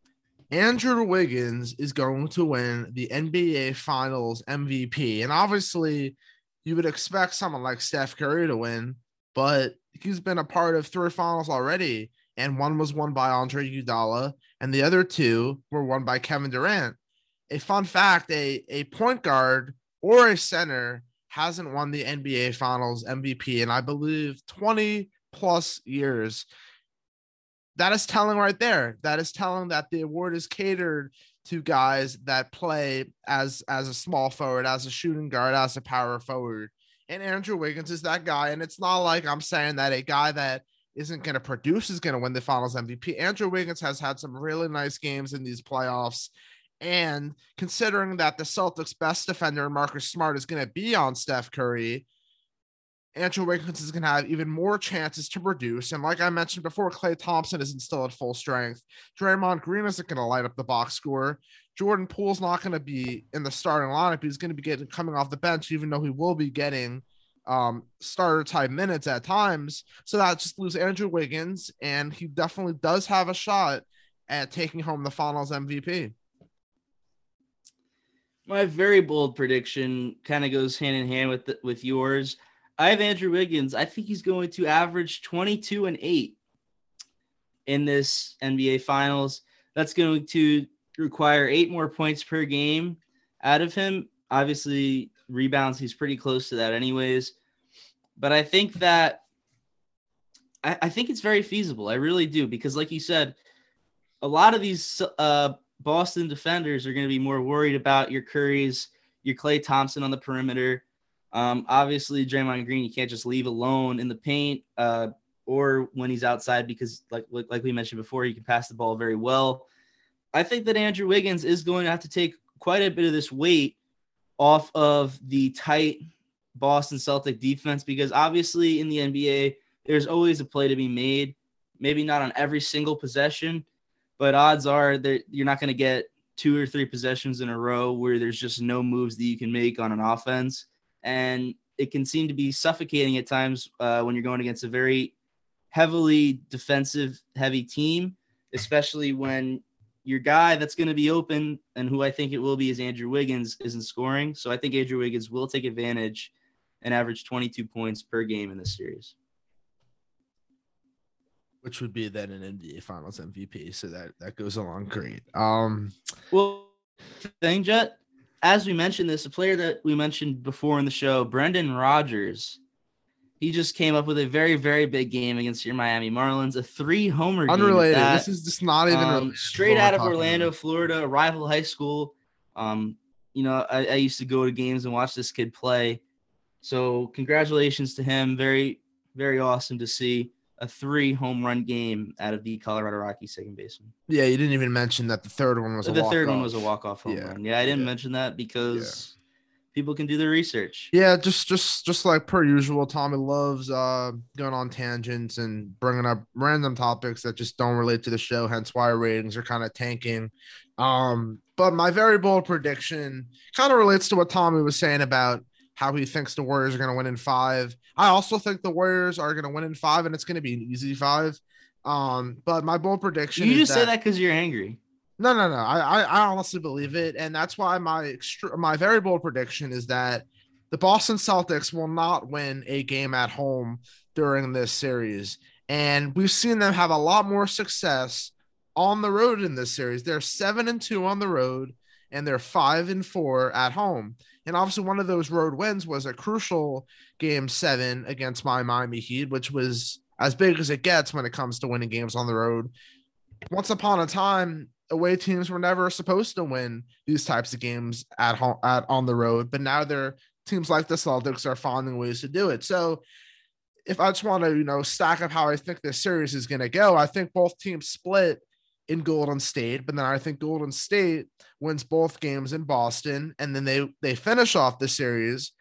Andrew Wiggins is going to win the NBA Finals MVP. And obviously, you would expect someone like Steph Curry to win, but he's been a part of three finals already. And one was won by Andre Iguodala, and the other two were won by Kevin Durant a fun fact a, a point guard or a center hasn't won the NBA Finals MVP in, I believe, 20 plus years. That is telling right there. That is telling that the award is catered to guys that play as as a small forward, as a shooting guard, as a power forward. And Andrew Wiggins is that guy. And it's not like I'm saying that a guy that isn't going to produce is going to win the finals MVP. Andrew Wiggins has had some really nice games in these playoffs. And considering that the Celtics' best defender, Marcus Smart, is going to be on Steph Curry, Andrew Wiggins is going to have even more chances to produce. And like I mentioned before, Klay Thompson isn't still at full strength. Draymond Green isn't going to light up the box score. Jordan Poole's not going to be in the starting lineup. He's going to be getting coming off the bench, even though he will be getting um, starter type minutes at times. So that just lose Andrew Wiggins, and he definitely does have a shot at taking home the Finals MVP my very bold prediction kind of goes hand in hand with the, with yours. I have Andrew Wiggins. I think he's going to average 22 and 8 in this NBA Finals. That's going to require eight more points per game out of him. Obviously, rebounds, he's pretty close to that, anyways. But I think that I, I think it's very feasible. I really do, because like you said, a lot of these uh, Boston defenders are going to be more worried about your Currys, your Klay Thompson on the perimeter. Um, obviously, Draymond Green, you can't just leave alone in the paint uh, or when he's outside because, like like we mentioned before, he can pass the ball very well. I think that Andrew Wiggins is going to have to take quite a bit of this weight off of the tight Boston Celtic defense because obviously in the NBA, there's always a play to be made. Maybe not on every single possession, but odds are that you're not going to get two or three possessions in a row where there's just no moves that you can make on an offense. And it can seem to be suffocating at times uh, when you're going against a very heavily defensive heavy team, especially when your guy that's going to be open and who I think it will be is Andrew Wiggins isn't scoring. So I think Andrew Wiggins will take advantage and average 22 points per game in this series which would be then an NBA Finals MVP. So that that goes along great. Um, well, thing, Jett, as we mentioned, this a player that we mentioned before in the show, Brendan Rodgers. He just came up with a very, very big game against your Miami Marlins, a three homer. Game. Unrelated. This is just not even um, straight out of Orlando, about. Florida, rival high school. Um, you know, I, I used to go to games and watch this kid play. So congratulations to him. Very, very awesome to see a three home run game out of the Colorado Rockies second baseman. Yeah, you didn't even mention that the third one was the third one was a walk off home yeah. run. Yeah, I didn't yeah. mention that because yeah. people can do their research. Yeah, just just just like per usual, Tommy loves uh going on tangents and bringing up random topics that just don't relate to the show. Hence why ratings are kind of tanking. Um, but my very bold prediction kind of relates to what Tommy was saying about how he thinks the Warriors are going to win in five. I also think the Warriors are going to win in five, and it's going to be an easy five. Um, but my bold prediction. You just that, say that because you're angry. No, no, no. I, I, I honestly believe it, and that's why my extra, my very bold prediction is that the Boston Celtics will not win a game at home during this series, and we've seen them have a lot more success on the road in this series. They're seven and two on the road, and they're five and four at home. And obviously, one of those road wins was a crucial game seven against my Miami Heat, which was as big as it gets when it comes to winning games on the road. Once upon a time, away teams were never supposed to win these types of games at home at on the road, but now they're teams like the Celtics are finding ways to do it. So if I just want to, you know, stack up how I think this series is going to go, I think both teams split in Golden State, but then I think Golden State wins both games in Boston, and then they they finish off the series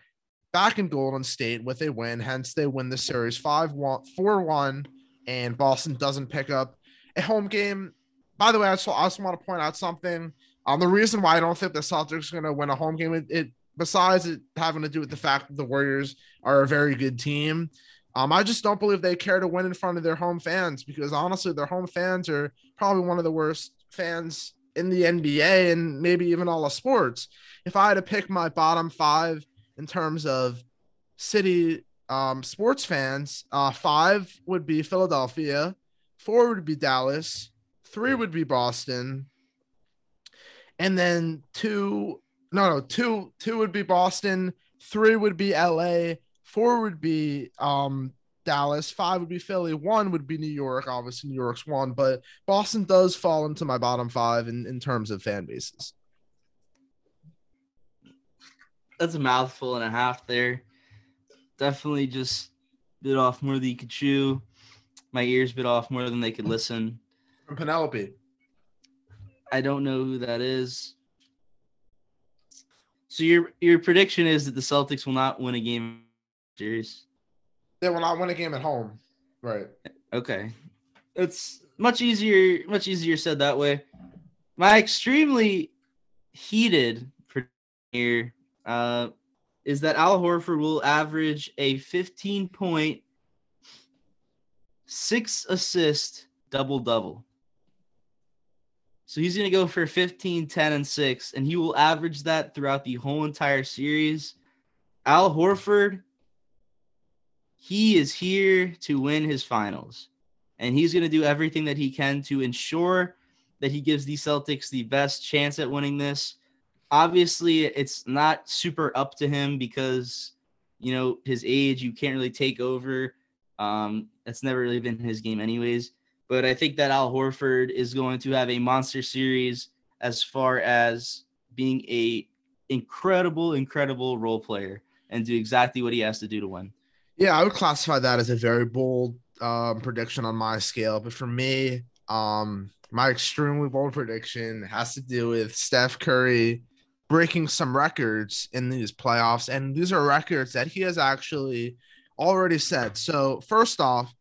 back in Golden State with a win. Hence, they win the series 5 1 4 1, and Boston doesn't pick up a home game. By the way, I also, I just want to point out something. Um, the reason why I don't think the Celtics are going to win a home game, it, it besides it having to do with the fact that the Warriors are a very good team. Um, I just don't believe they care to win in front of their home fans because honestly, their home fans are probably one of the worst fans in the NBA and maybe even all of sports. If I had to pick my bottom five in terms of city um, sports fans, uh, five would be Philadelphia, four would be Dallas, three would be Boston, and then two, no, no, two, two would be Boston, three would be LA, four would be um, Dallas, five would be Philly, one would be New York. Obviously, New York's one, but Boston does fall into my bottom five in, in terms of fan bases that's a mouthful and a half there. Definitely just bit off more than you could chew. My ears bit off more than they could listen. From Penelope. I don't know who that is. So your your prediction is that the Celtics will not win a game series. They will not win a game at home. Right. Okay. It's much easier much easier said that way. My extremely heated here uh, is that Al Horford will average a 15 point, six assist double double. So he's going to go for 15, 10, and 6, and he will average that throughout the whole entire series. Al Horford, he is here to win his finals, and he's going to do everything that he can to ensure that he gives the Celtics the best chance at winning this. Obviously it's not super up to him because you know his age you can't really take over. Um that's never really been his game anyways. But i think that al horford is going to have a monster series as far as being a incredible incredible role player and do exactly what he has to do to win yeah i would classify that as a very bold um, prediction on my scale but for me um my extremely bold prediction has to do with steph curry breaking some records in these playoffs. And these are records that he has actually already set. So, first off,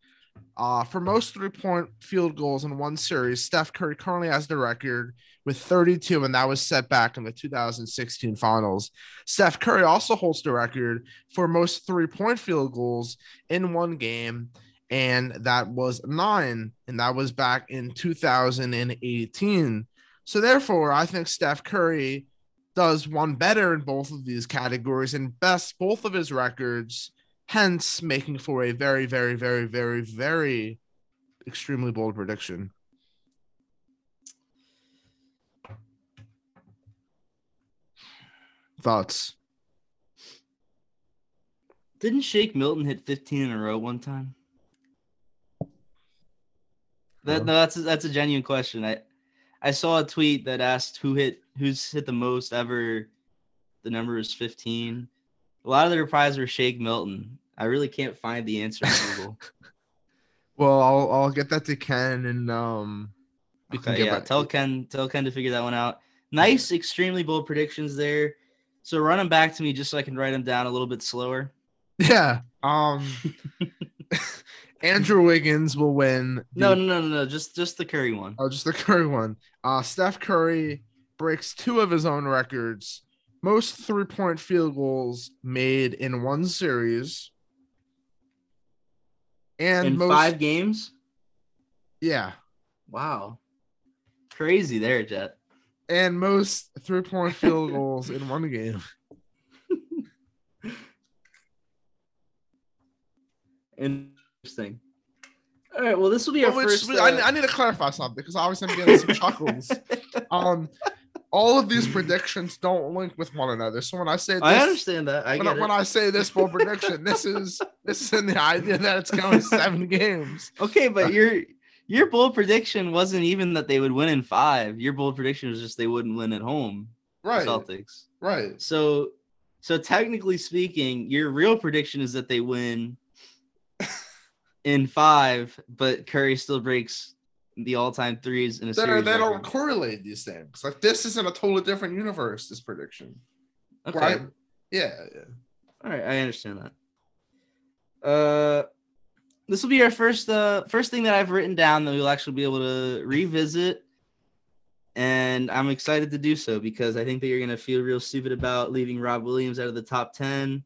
uh, for most three point field goals in one series, Steph Curry currently has the record with 32, and that was set back in the 2016 finals. Steph Curry also holds the record for most three point field goals in one game, and that was nine, and that was back in 2018. So, therefore, I think Steph Curry does one better in both of these categories and best both of his records, hence making for a very, very, very, very, very extremely bold prediction. Thoughts? Didn't Shake Milton hit 15 in a row one time? That, no, that's a, that's a genuine question. I I saw a tweet that asked who hit who's hit the most ever. The number is 15. A lot of the replies were Shake Milton. I really can't find the answer on Google. well, I'll I'll get that to Ken and um okay, yeah, tell Ken tell Ken to figure that one out. Nice, extremely bold predictions there. So run them back to me just so I can write them down a little bit slower. Yeah. Um Andrew Wiggins will win. The, no, no, no, no, just just the Curry one. Oh, just the Curry one. Uh, Steph Curry breaks two of his own records most three point field goals made in one series. And In most, five games? yeah, Wow. Crazy there, Jett. and most three point field goals in one game. Interesting. All right. Well, this will be our Well, which- first. I, uh, I need to clarify something because obviously I'm getting some chuckles. Um, all of these predictions don't link with one another. So when I say this, I understand that. I when, get I, when. I say this bold prediction, this is this is in the idea that it's going seven games. Okay, but your your bold prediction wasn't even that they would win in five. Your bold prediction was just they wouldn't win at home. Right, Celtics. right. So, so technically speaking, your real prediction is that they win in five, but Curry still breaks the all-time threes in a They series. they don't record. correlate these things. Like this is in a totally different universe. This prediction, Okay. right? Yeah, yeah. All right, I understand that. Uh, this will be our first uh first thing that I've written down that we'll actually be able to revisit, and I'm excited to do so because I think that you're gonna feel real stupid about leaving Rob Williams out of the top ten.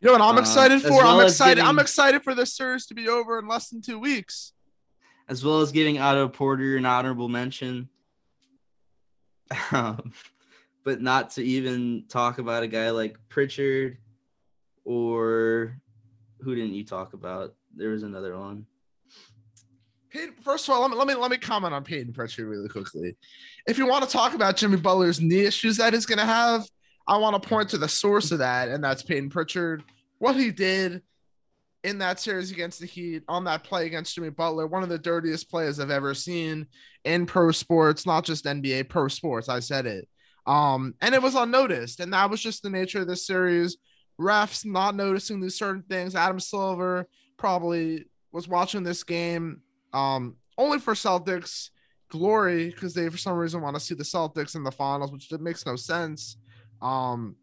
You know what I'm Uh, excited as for? well I'm excited. I'm excited for this series to be over in less than two weeks. As well as giving Otto Porter an honorable mention. Um, but not to even talk about a guy like Pritchard or who didn't you talk about? There was another one. First of all, let me, let me let me comment on Payton Pritchard really quickly. If you want to talk about Jimmy Butler's knee issues that he's going to have, I want to point to the source of that, and that's Payton Pritchard. What he did in that series against the Heat on that play against Jimmy Butler, one of the dirtiest plays I've ever seen in pro sports, not just NBA, pro sports. I said it. Um, and it was unnoticed, and that was just the nature of this series. Refs not noticing these certain things. Adam Silver probably was watching this game um, only for Celtics glory because they for some reason want to see the Celtics in the finals, which makes no sense. Um,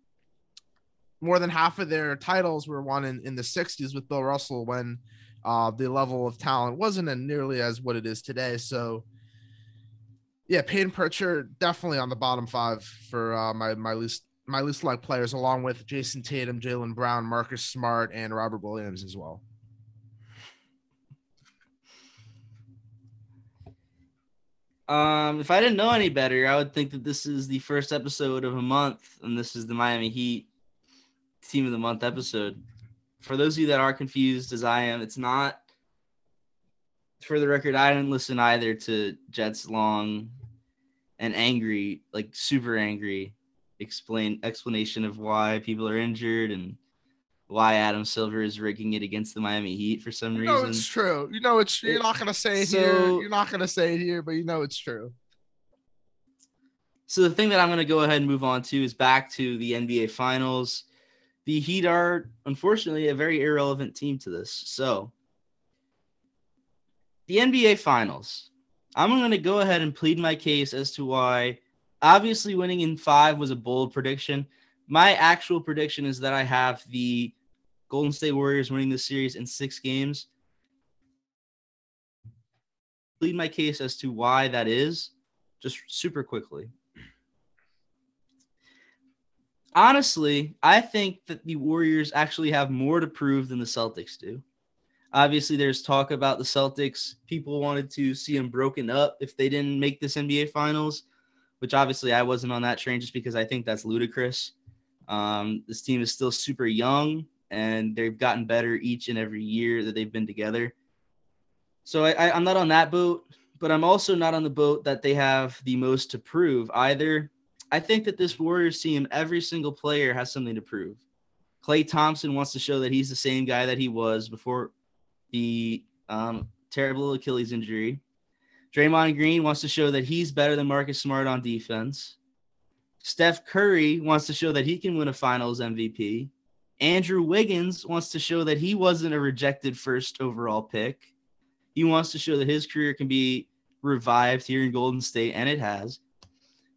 more than half of their titles were won in, in the 60s with Bill Russell when uh, the level of talent wasn't nearly as what it is today. So, yeah, Payton Pritchard definitely on the bottom five for uh, my my least my least liked players, along with Jayson Tatum, Jaylen Brown, Marcus Smart, and Robert Williams as well. Um, if I didn't know any better, I would think that this is the first episode of a month, and this is the Miami Heat Team of the Month episode. For those of you that are confused, as I am, it's not. For the record, I didn't listen either to Jett's long and angry, like super angry, explain explanation of why people are injured and why Adam Silver is rigging it against the Miami Heat for some reason. know it's true. You know it's you're not gonna say it here. You're not gonna say it here, but you know it's true. So the thing that I'm going to go ahead and move on to is back to the NBA Finals. The Heat are unfortunately a very irrelevant team to this. So the NBA Finals. I'm going to go ahead and plead my case as to why obviously winning in 5 was a bold prediction. My actual prediction is that I have the Golden State Warriors winning the series in 6 games. Plead my case as to why that is just super quickly honestly, I think that the Warriors actually have more to prove than the Celtics do. Obviously, there's talk about the Celtics. People wanted to see them broken up if they didn't make this NBA Finals, which obviously I wasn't on that train just because I think that's ludicrous. Um, this team is still super young and they've gotten better each and every year that they've been together. So I, I, I'm not on that boat, but I'm also not on the boat that they have the most to prove either. I think that this Warriors team, every single player has something to prove. Klay Thompson wants to show that he's the same guy that he was before the um, terrible Achilles injury. Draymond Green wants to show that he's better than Marcus Smart on defense. Steph Curry wants to show that he can win a finals MVP. Andrew Wiggins wants to show that he wasn't a rejected first overall pick. He wants to show that his career can be revived here in Golden State, and it has.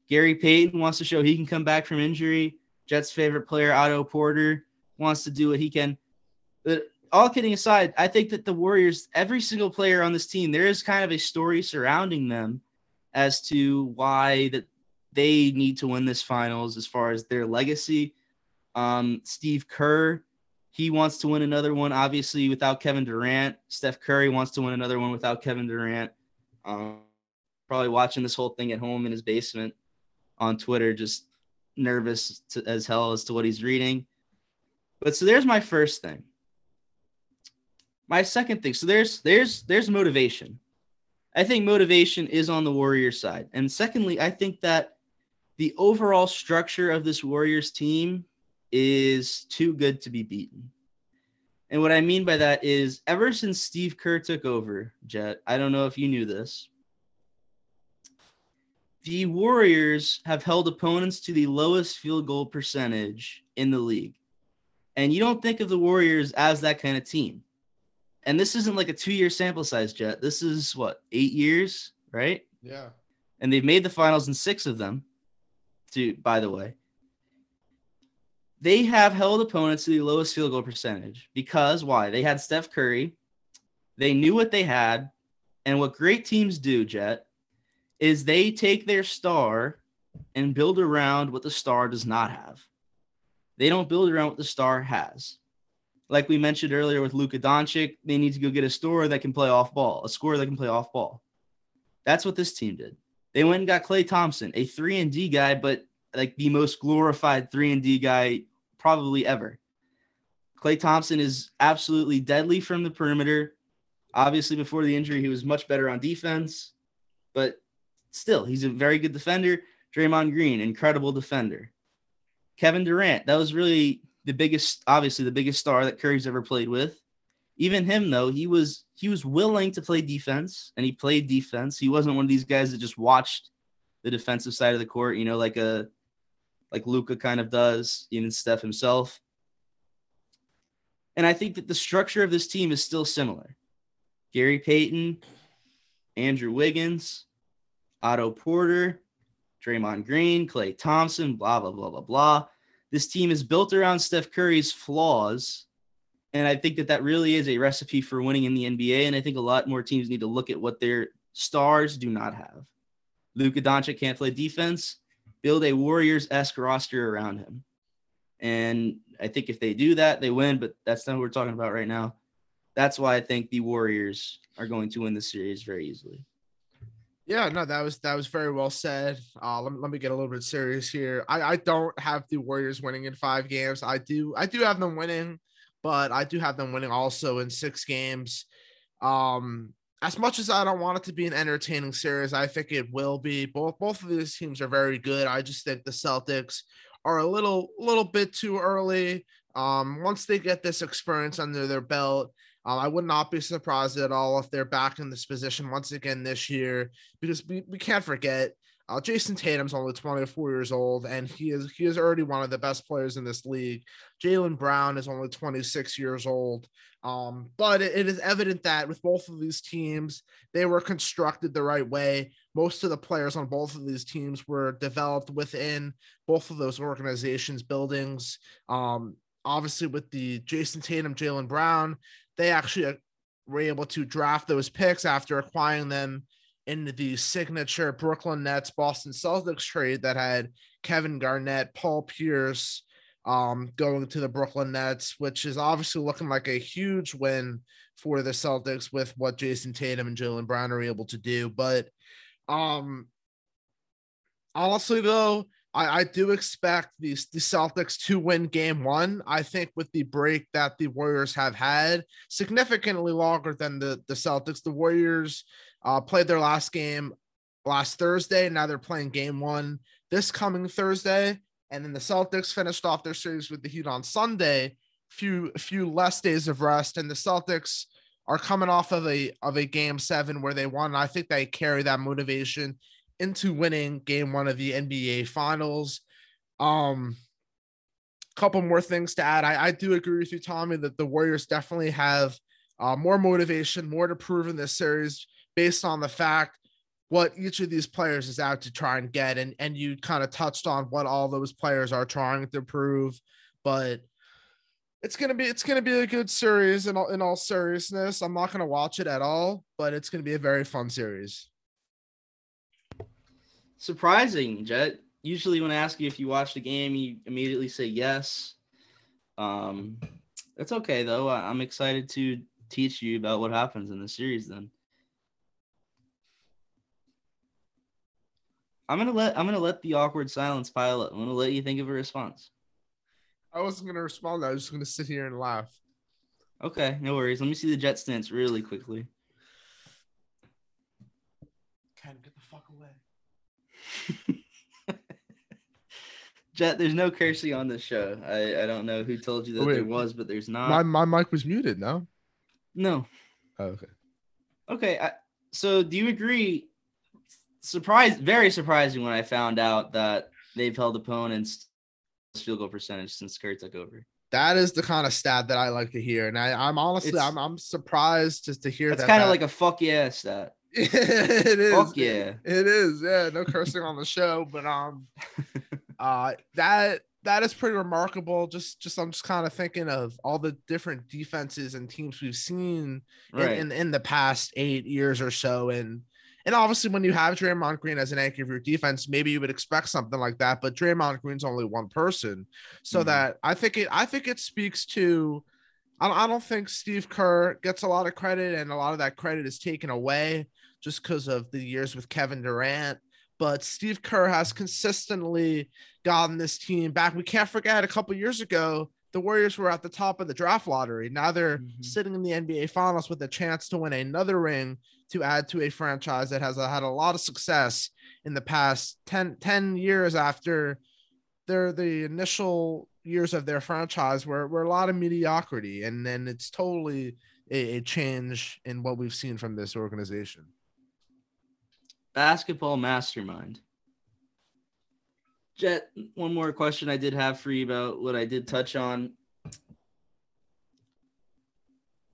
Gary Payton wants to show he can come back from injury. Jett's favorite player, Otto Porter, wants to do what he can. But all kidding aside, I think that the Warriors, every single player on this team, there is kind of a story surrounding them as to why that they need to win this finals as far as their legacy. Um, Steve Kerr, he wants to win another one, obviously, without Kevin Durant. Steph Curry wants to win another one without Kevin Durant. Um, probably watching this whole thing at home in his basement on Twitter, just nervous to, as hell as to what he's reading. But so there's my first thing. My second thing. So there's there's there's motivation. I think motivation is on the Warriors side. And secondly, I think that the overall structure of this Warriors team is too good to be beaten. And what I mean by that is ever since Steve Kerr took over, Jett, I don't know if you knew this. The Warriors have held opponents to the lowest field goal percentage in the league. And you don't think of the Warriors as that kind of team. And this isn't like a two year sample size, Jett. This is what, eight years, right? Yeah. And they've made the finals in six of them, to, by the way. They have held opponents to the lowest field goal percentage because why? They had Steph Curry. They knew what they had. And what great teams do, Jett, is they take their star and build around what the star does not have. They don't build around what the star has like we mentioned earlier with Luka Doncic, they need to go get a scorer that can play off ball, a scorer that can play off ball. That's what this team did. They went and got Klay Thompson, a three and D guy, but like the most glorified three and D guy probably ever. Klay Thompson is absolutely deadly from the perimeter. Obviously, before the injury, he was much better on defense, but still, he's a very good defender. Draymond Green, incredible defender. Kevin Durant, that was really the biggest, obviously the biggest star that Curry's ever played with. Even him though, he was he was willing to play defense and he played defense. He wasn't one of these guys that just watched the defensive side of the court, you know, like a like Luka kind of does, even Steph himself. And I think that the structure of this team is still similar. Gary Payton, Andrew Wiggins, Otto Porter, Draymond Green, Klay Thompson, blah, blah, blah, blah, blah. This team is built around Steph Curry's flaws. And I think that that really is a recipe for winning in the NBA. And I think a lot more teams need to look at what their stars do not have. Luka Doncic can't play defense. Build a Warriors esque roster around him. And I think if they do that, they win. But that's not what we're talking about right now. That's why I think the Warriors are going to win the series very easily. Yeah, no, that was that was very well said. Uh, let, me, let me get a little bit serious here. I, I don't have the Warriors winning in five games. I do I do have them winning, but I do have them winning also in six games. Um, as much as I don't want it to be an entertaining series, I think it will be. Both both of these teams are very good. I just think the Celtics are a little little bit too early. Um, once they get this experience under their belt, um, I would not be surprised at all if they're back in this position once again this year, because we, we can't forget uh, Jayson Tatum's only 24 years old, and he is he is already one of the best players in this league. Jaylen Brown is only 26 years old. Um, but it, it is evident that with both of these teams, they were constructed the right way. Most of the players on both of these teams were developed within both of those organizations' buildings. Um, obviously, with the Jayson Tatum, Jaylen Brown, they actually were able to draft those picks after acquiring them in the signature Brooklyn Nets Boston Celtics trade that had Kevin Garnett, Paul Pierce um, going to the Brooklyn Nets, which is obviously looking like a huge win for the Celtics with what Jayson Tatum and Jaylen Brown are able to do. But um, honestly, though, I, I do expect these the Celtics to win game one. I think with the break that the Warriors have had, significantly longer than the, the Celtics. The Warriors uh, played their last game last Thursday. And now they're playing game one this coming Thursday. And then the Celtics finished off their series with the Heat on Sunday. Few few less days of rest, and the Celtics are coming off of a of a game seven where they won. I think they carry that motivation into winning game one of the NBA finals. Um, couple more things to add. I, I do agree with you, Tommy, that the Warriors definitely have uh, more motivation, more to prove in this series based on the fact what each of these players is out to try and get. And, and you kind of touched on what all those players are trying to prove, but it's gonna be it's gonna be a good series in all in all seriousness. I'm not gonna watch it at all, but it's gonna be a very fun series. Surprising, Jett. Usually, when I ask you if you watched the game, you immediately say yes. Um, that's okay though. I- I'm excited to teach you about what happens in the series. Then I'm gonna let I'm gonna let the awkward silence pile up. I'm gonna let you think of a response. I wasn't gonna respond. I was just gonna sit here and laugh. Okay, no worries. Let me see the Jett stance really quickly. Ken, get the fuck away. Jett, there's no cursing on this show. I, I don't know who told you that wait. there was, but there's not. My my mic was muted. No. no. Oh, okay. Okay. I, so do you agree? Surprise, very surprising when I found out that they've held opponents field goal percentage since Kerr took over. That is the kind of stat that I like to hear, and I, I'm honestly It's- I'm I'm surprised just to hear That's that. kind of like a fuck yeah stat. it is. Fuck yeah. It is. Yeah, no cursing on the show, but um, uh, that that is pretty remarkable. Just just I'm just kind of thinking of all the different defenses and teams we've seen in, Right. in in the past eight years or so, and and obviously when you have Draymond Green as an anchor of your defense, maybe you would expect something like that. But Draymond Green's only one person, so Mhm. that I think it I think it speaks to. I I don't think Steve Kerr gets a lot of credit, and a lot of that credit is taken away just because of the years with Kevin Durant. But Steve Kerr has consistently gotten this team back. We can't forget a couple years ago, the Warriors were at the top of the draft lottery. Now they're Mhm. sitting in the NBA Finals with a chance to win another ring to add to a franchise that has had a lot of success in the past 10, 10 years after their the initial years of their franchise were, were a lot of mediocrity. And then it's totally a, a change in what we've seen from this organization. Basketball mastermind. Jett, one more question I did have for you about what I did touch on.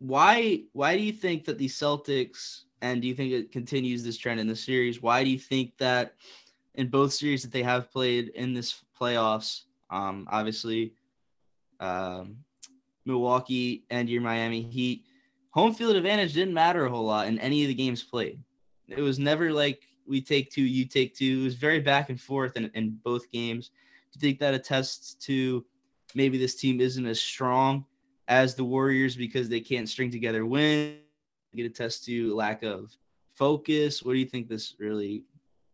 Why why do you think that the Celtics and do you think it continues this trend in the series? Why do you think that in both series that they have played in this playoffs, um, obviously um, Milwaukee and your Miami Heat, home field advantage didn't matter a whole lot in any of the games played. It was never like we take two, you take two. It was very back and forth in, in both games. Do you think that attests to maybe this team isn't as strong as the Warriors because they can't string together wins? Get attest to lack of focus. What do you think this really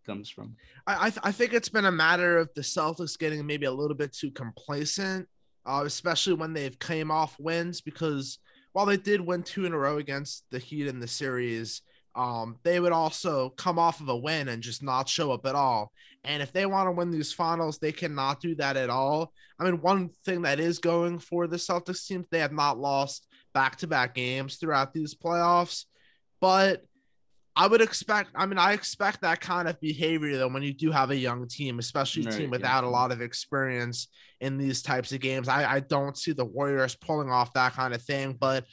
comes from? I I, th- I think it's been a matter of the Celtics getting maybe a little bit too complacent, uh, especially when they've came off wins. Because while they did win two in a row against the Heat in the series, um, they would also come off of a win and just not show up at all. And if they want to win these finals, they cannot do that at all. I mean, one thing that is going for the Celtics team, they have not lost back to back games throughout these playoffs, but I would expect, I mean, I expect that kind of behavior though when you do have a young team, especially a Right, team yeah. without a lot of experience in these types of games. I, I don't see the Warriors pulling off that kind of thing, but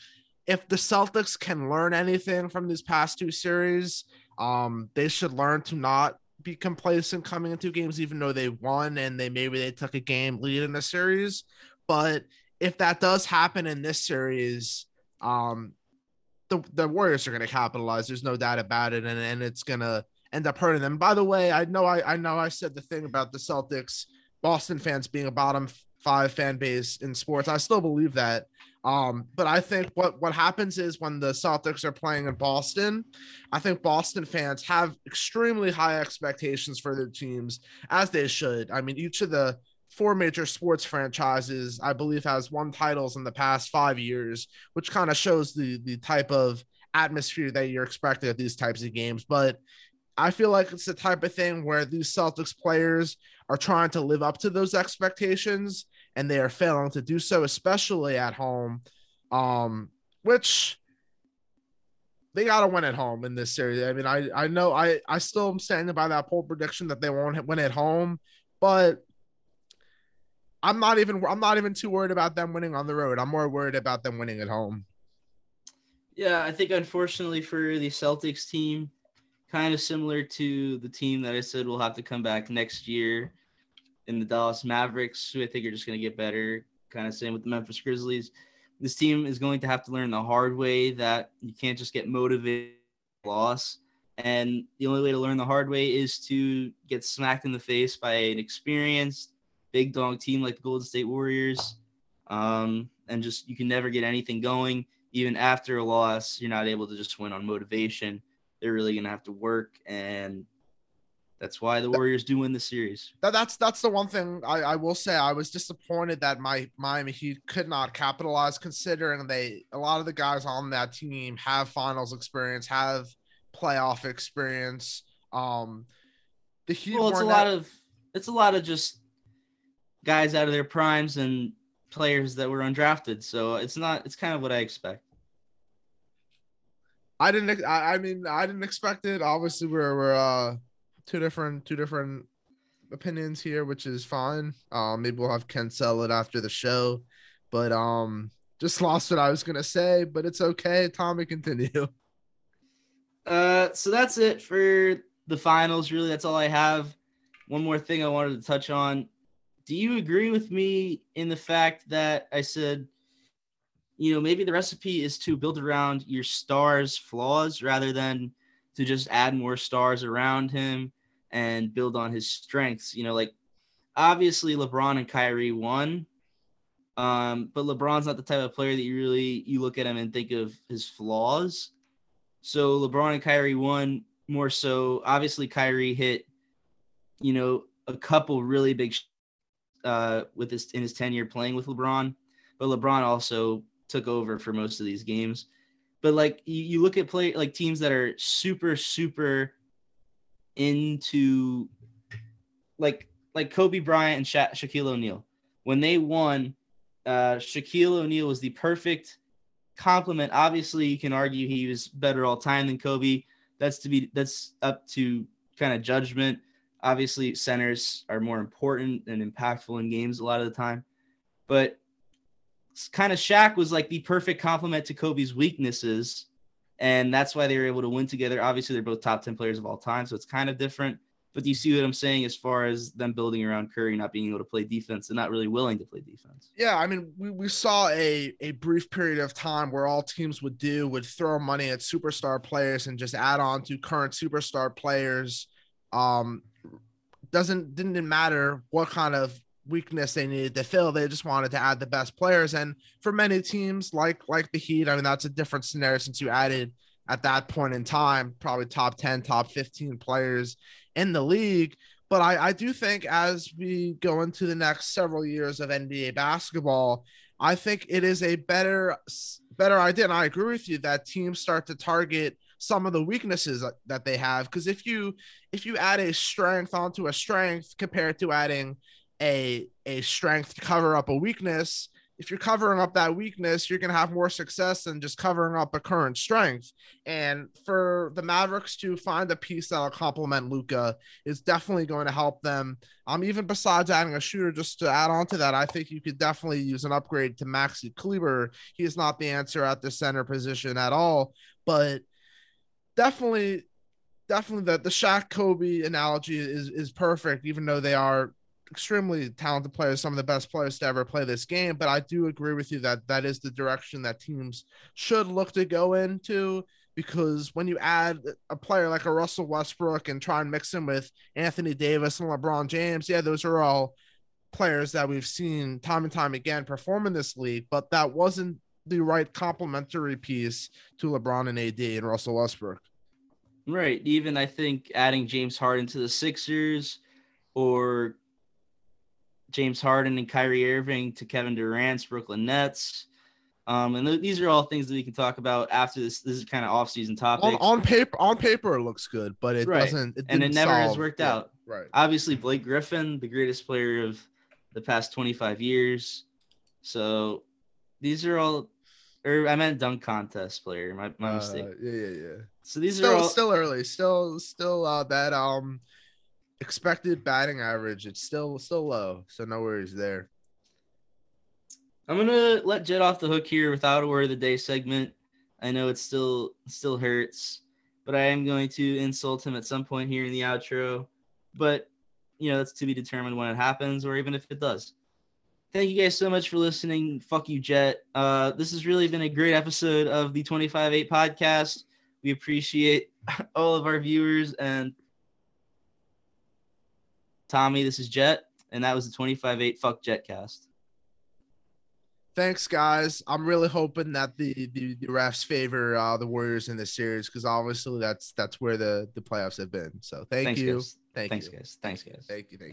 if the Celtics can learn anything from these past two series, um, they should learn to not be complacent coming into games, even though they won and they maybe they took a game lead in the series. But if that does happen in this series, um, the the Warriors are going to capitalize. There's no doubt about it, and and it's going to end up hurting them. By the way, I know I I know I said the thing about the Celtics, Boston fans being a bottom five fan base in sports. I still believe that. Um, but I think what what happens is when the Celtics are playing in Boston, I think Boston fans have extremely high expectations for their teams, as they should. I mean, each of the four major sports franchises, I believe, has won titles in the past five years, which kind of shows the the type of atmosphere that you're expecting at these types of games. But I feel like it's the type of thing where these Celtics players are trying to live up to those expectations and they are failing to do so, especially at home. Um, which they gotta win at home in this series. I mean, I I know I I still am standing by that poll prediction that they won't win at home, but I'm not even I'm not even too worried about them winning on the road. I'm more worried about them winning at home. Yeah, I think unfortunately for the Celtics team, kind of similar to the team that I said will have to come back next year in the Dallas Mavericks, who I think are just going to get better. Kind of same with the Memphis Grizzlies. This team is going to have to learn the hard way that you can't just get motivated loss. And the only way to learn the hard way is to get smacked in the face by an experienced big dog team like the Golden State Warriors. Um, and just you can never get anything going. Even after a loss, you're not able to just win on motivation. They're really gonna have to work, and that's why the Warriors do win the series. That, that's that's the one thing I, I will say. I was disappointed that my Miami Heat could not capitalize, considering they a lot of the guys on that team have finals experience, have playoff experience. Um, the Heat. Well, it's a lot that- of it's a lot of just guys out of their primes and players that were undrafted. So it's not. It's kind of what I expect. I didn't. I, I mean, I didn't expect it. Obviously, we're we're uh, two different two different opinions here, which is fine. Um, maybe we'll have Ken sell it after the show, but um, just lost what I was gonna say. But it's okay. Tommy, continue. Uh, so that's it for the finals. Really, that's all I have. One more thing I wanted to touch on do you agree with me in the fact that I said, you know, maybe the recipe is to build around your star's flaws rather than to just add more stars around him and build on his strengths? You know, like obviously LeBron and Kyrie won. Um, but LeBron's not the type of player that you really you look at him and think of his flaws. So LeBron and Kyrie won more so. Obviously, Kyrie hit, you know, a couple really big uh, with his in his tenure playing with LeBron, but LeBron also took over for most of these games. But like you, you look at play like teams that are super super into like like Kobe Bryant and Sha- Shaquille O'Neal when they won. Uh, Shaquille O'Neal was the perfect complement. Obviously, you can argue he was better all time than Kobe. That's to be that's up to kind of judgment. Obviously, centers are more important and impactful in games a lot of the time, but kind of Shaq was like the perfect complement to Kobe's weaknesses, and that's why they were able to win together. Obviously, they're both top ten players of all time, so it's kind of different. But you see what I'm saying as far as them building around Curry not being able to play defense and not really willing to play defense? Yeah, I mean, we, we saw a, a brief period of time where all teams would do would throw money at superstar players and just add on to current superstar players um, doesn't didn't matter what kind of weakness they needed to fill. They just wanted to add the best players. And for many teams like like the Heat, I mean that's a different scenario since you added at that point in time probably top 10, top 15 players in the league. But I, I do think as we go into the next several years of NBA basketball, I think it is a better better idea. And I agree with you that teams start to target some of the weaknesses that they have because if you if you add a strength onto a strength compared to adding a a strength to cover up a weakness if you're covering up that weakness, you're going to have more success than just covering up a current strength. And for the Mavericks to find a piece that'll complement Luka is definitely going to help them. Um, even besides adding a shooter, just to add on to that, I think you could definitely use an upgrade to Maxi Kleber. He is not the answer at the center position at all, but definitely definitely that the Shaq Kobe analogy is is perfect, even though they are extremely talented players, some of the best players to ever play this game. But I do agree with you that that is the direction that teams should look to go into because when you add a player like a Russell Westbrook and try and mix him with Anthony Davis and LeBron James, yeah, those are all players that we've seen time and time again perform in this league, but that wasn't the right complementary piece to LeBron and AD and Russell Westbrook. Right. Even I think adding James Harden to the Sixers or James Harden and Kyrie Irving to Kevin Durant's Brooklyn Nets. Um, and th- these are all things that we can talk about after this. This is kind of off-season topic. On, on, paper, on paper, it looks good, but it right. doesn't. It and it never solve. has worked yeah. out. Right. Obviously, Blake Griffin, the greatest player of the past 25 years. So these are all or I meant dunk contest player. My my uh, mistake. Yeah, yeah, yeah. So these still, are all still early. Still, still uh, that um expected batting average. It's still still low. So no worries there. I'm gonna let Jett off the hook here without a word of the day segment. I know it still still hurts, but I am going to insult him at some point here in the outro. But you know that's to be determined when it happens, or even if it does thank you guys so much for listening. Fuck you, Jett. Uh, this has really been a great episode of the 25-8 podcast. We appreciate all of our viewers and Tommy. This is Jett, and that was the 25-8 Fuck Jetcast. Thanks, guys. I'm really hoping that the the, the refs favor uh, the Warriors in this series because obviously that's that's where the the playoffs have been. So thank Thanks, you. guys. Thank Thanks, you. guys. Thanks, guys. Thank you. Thank you.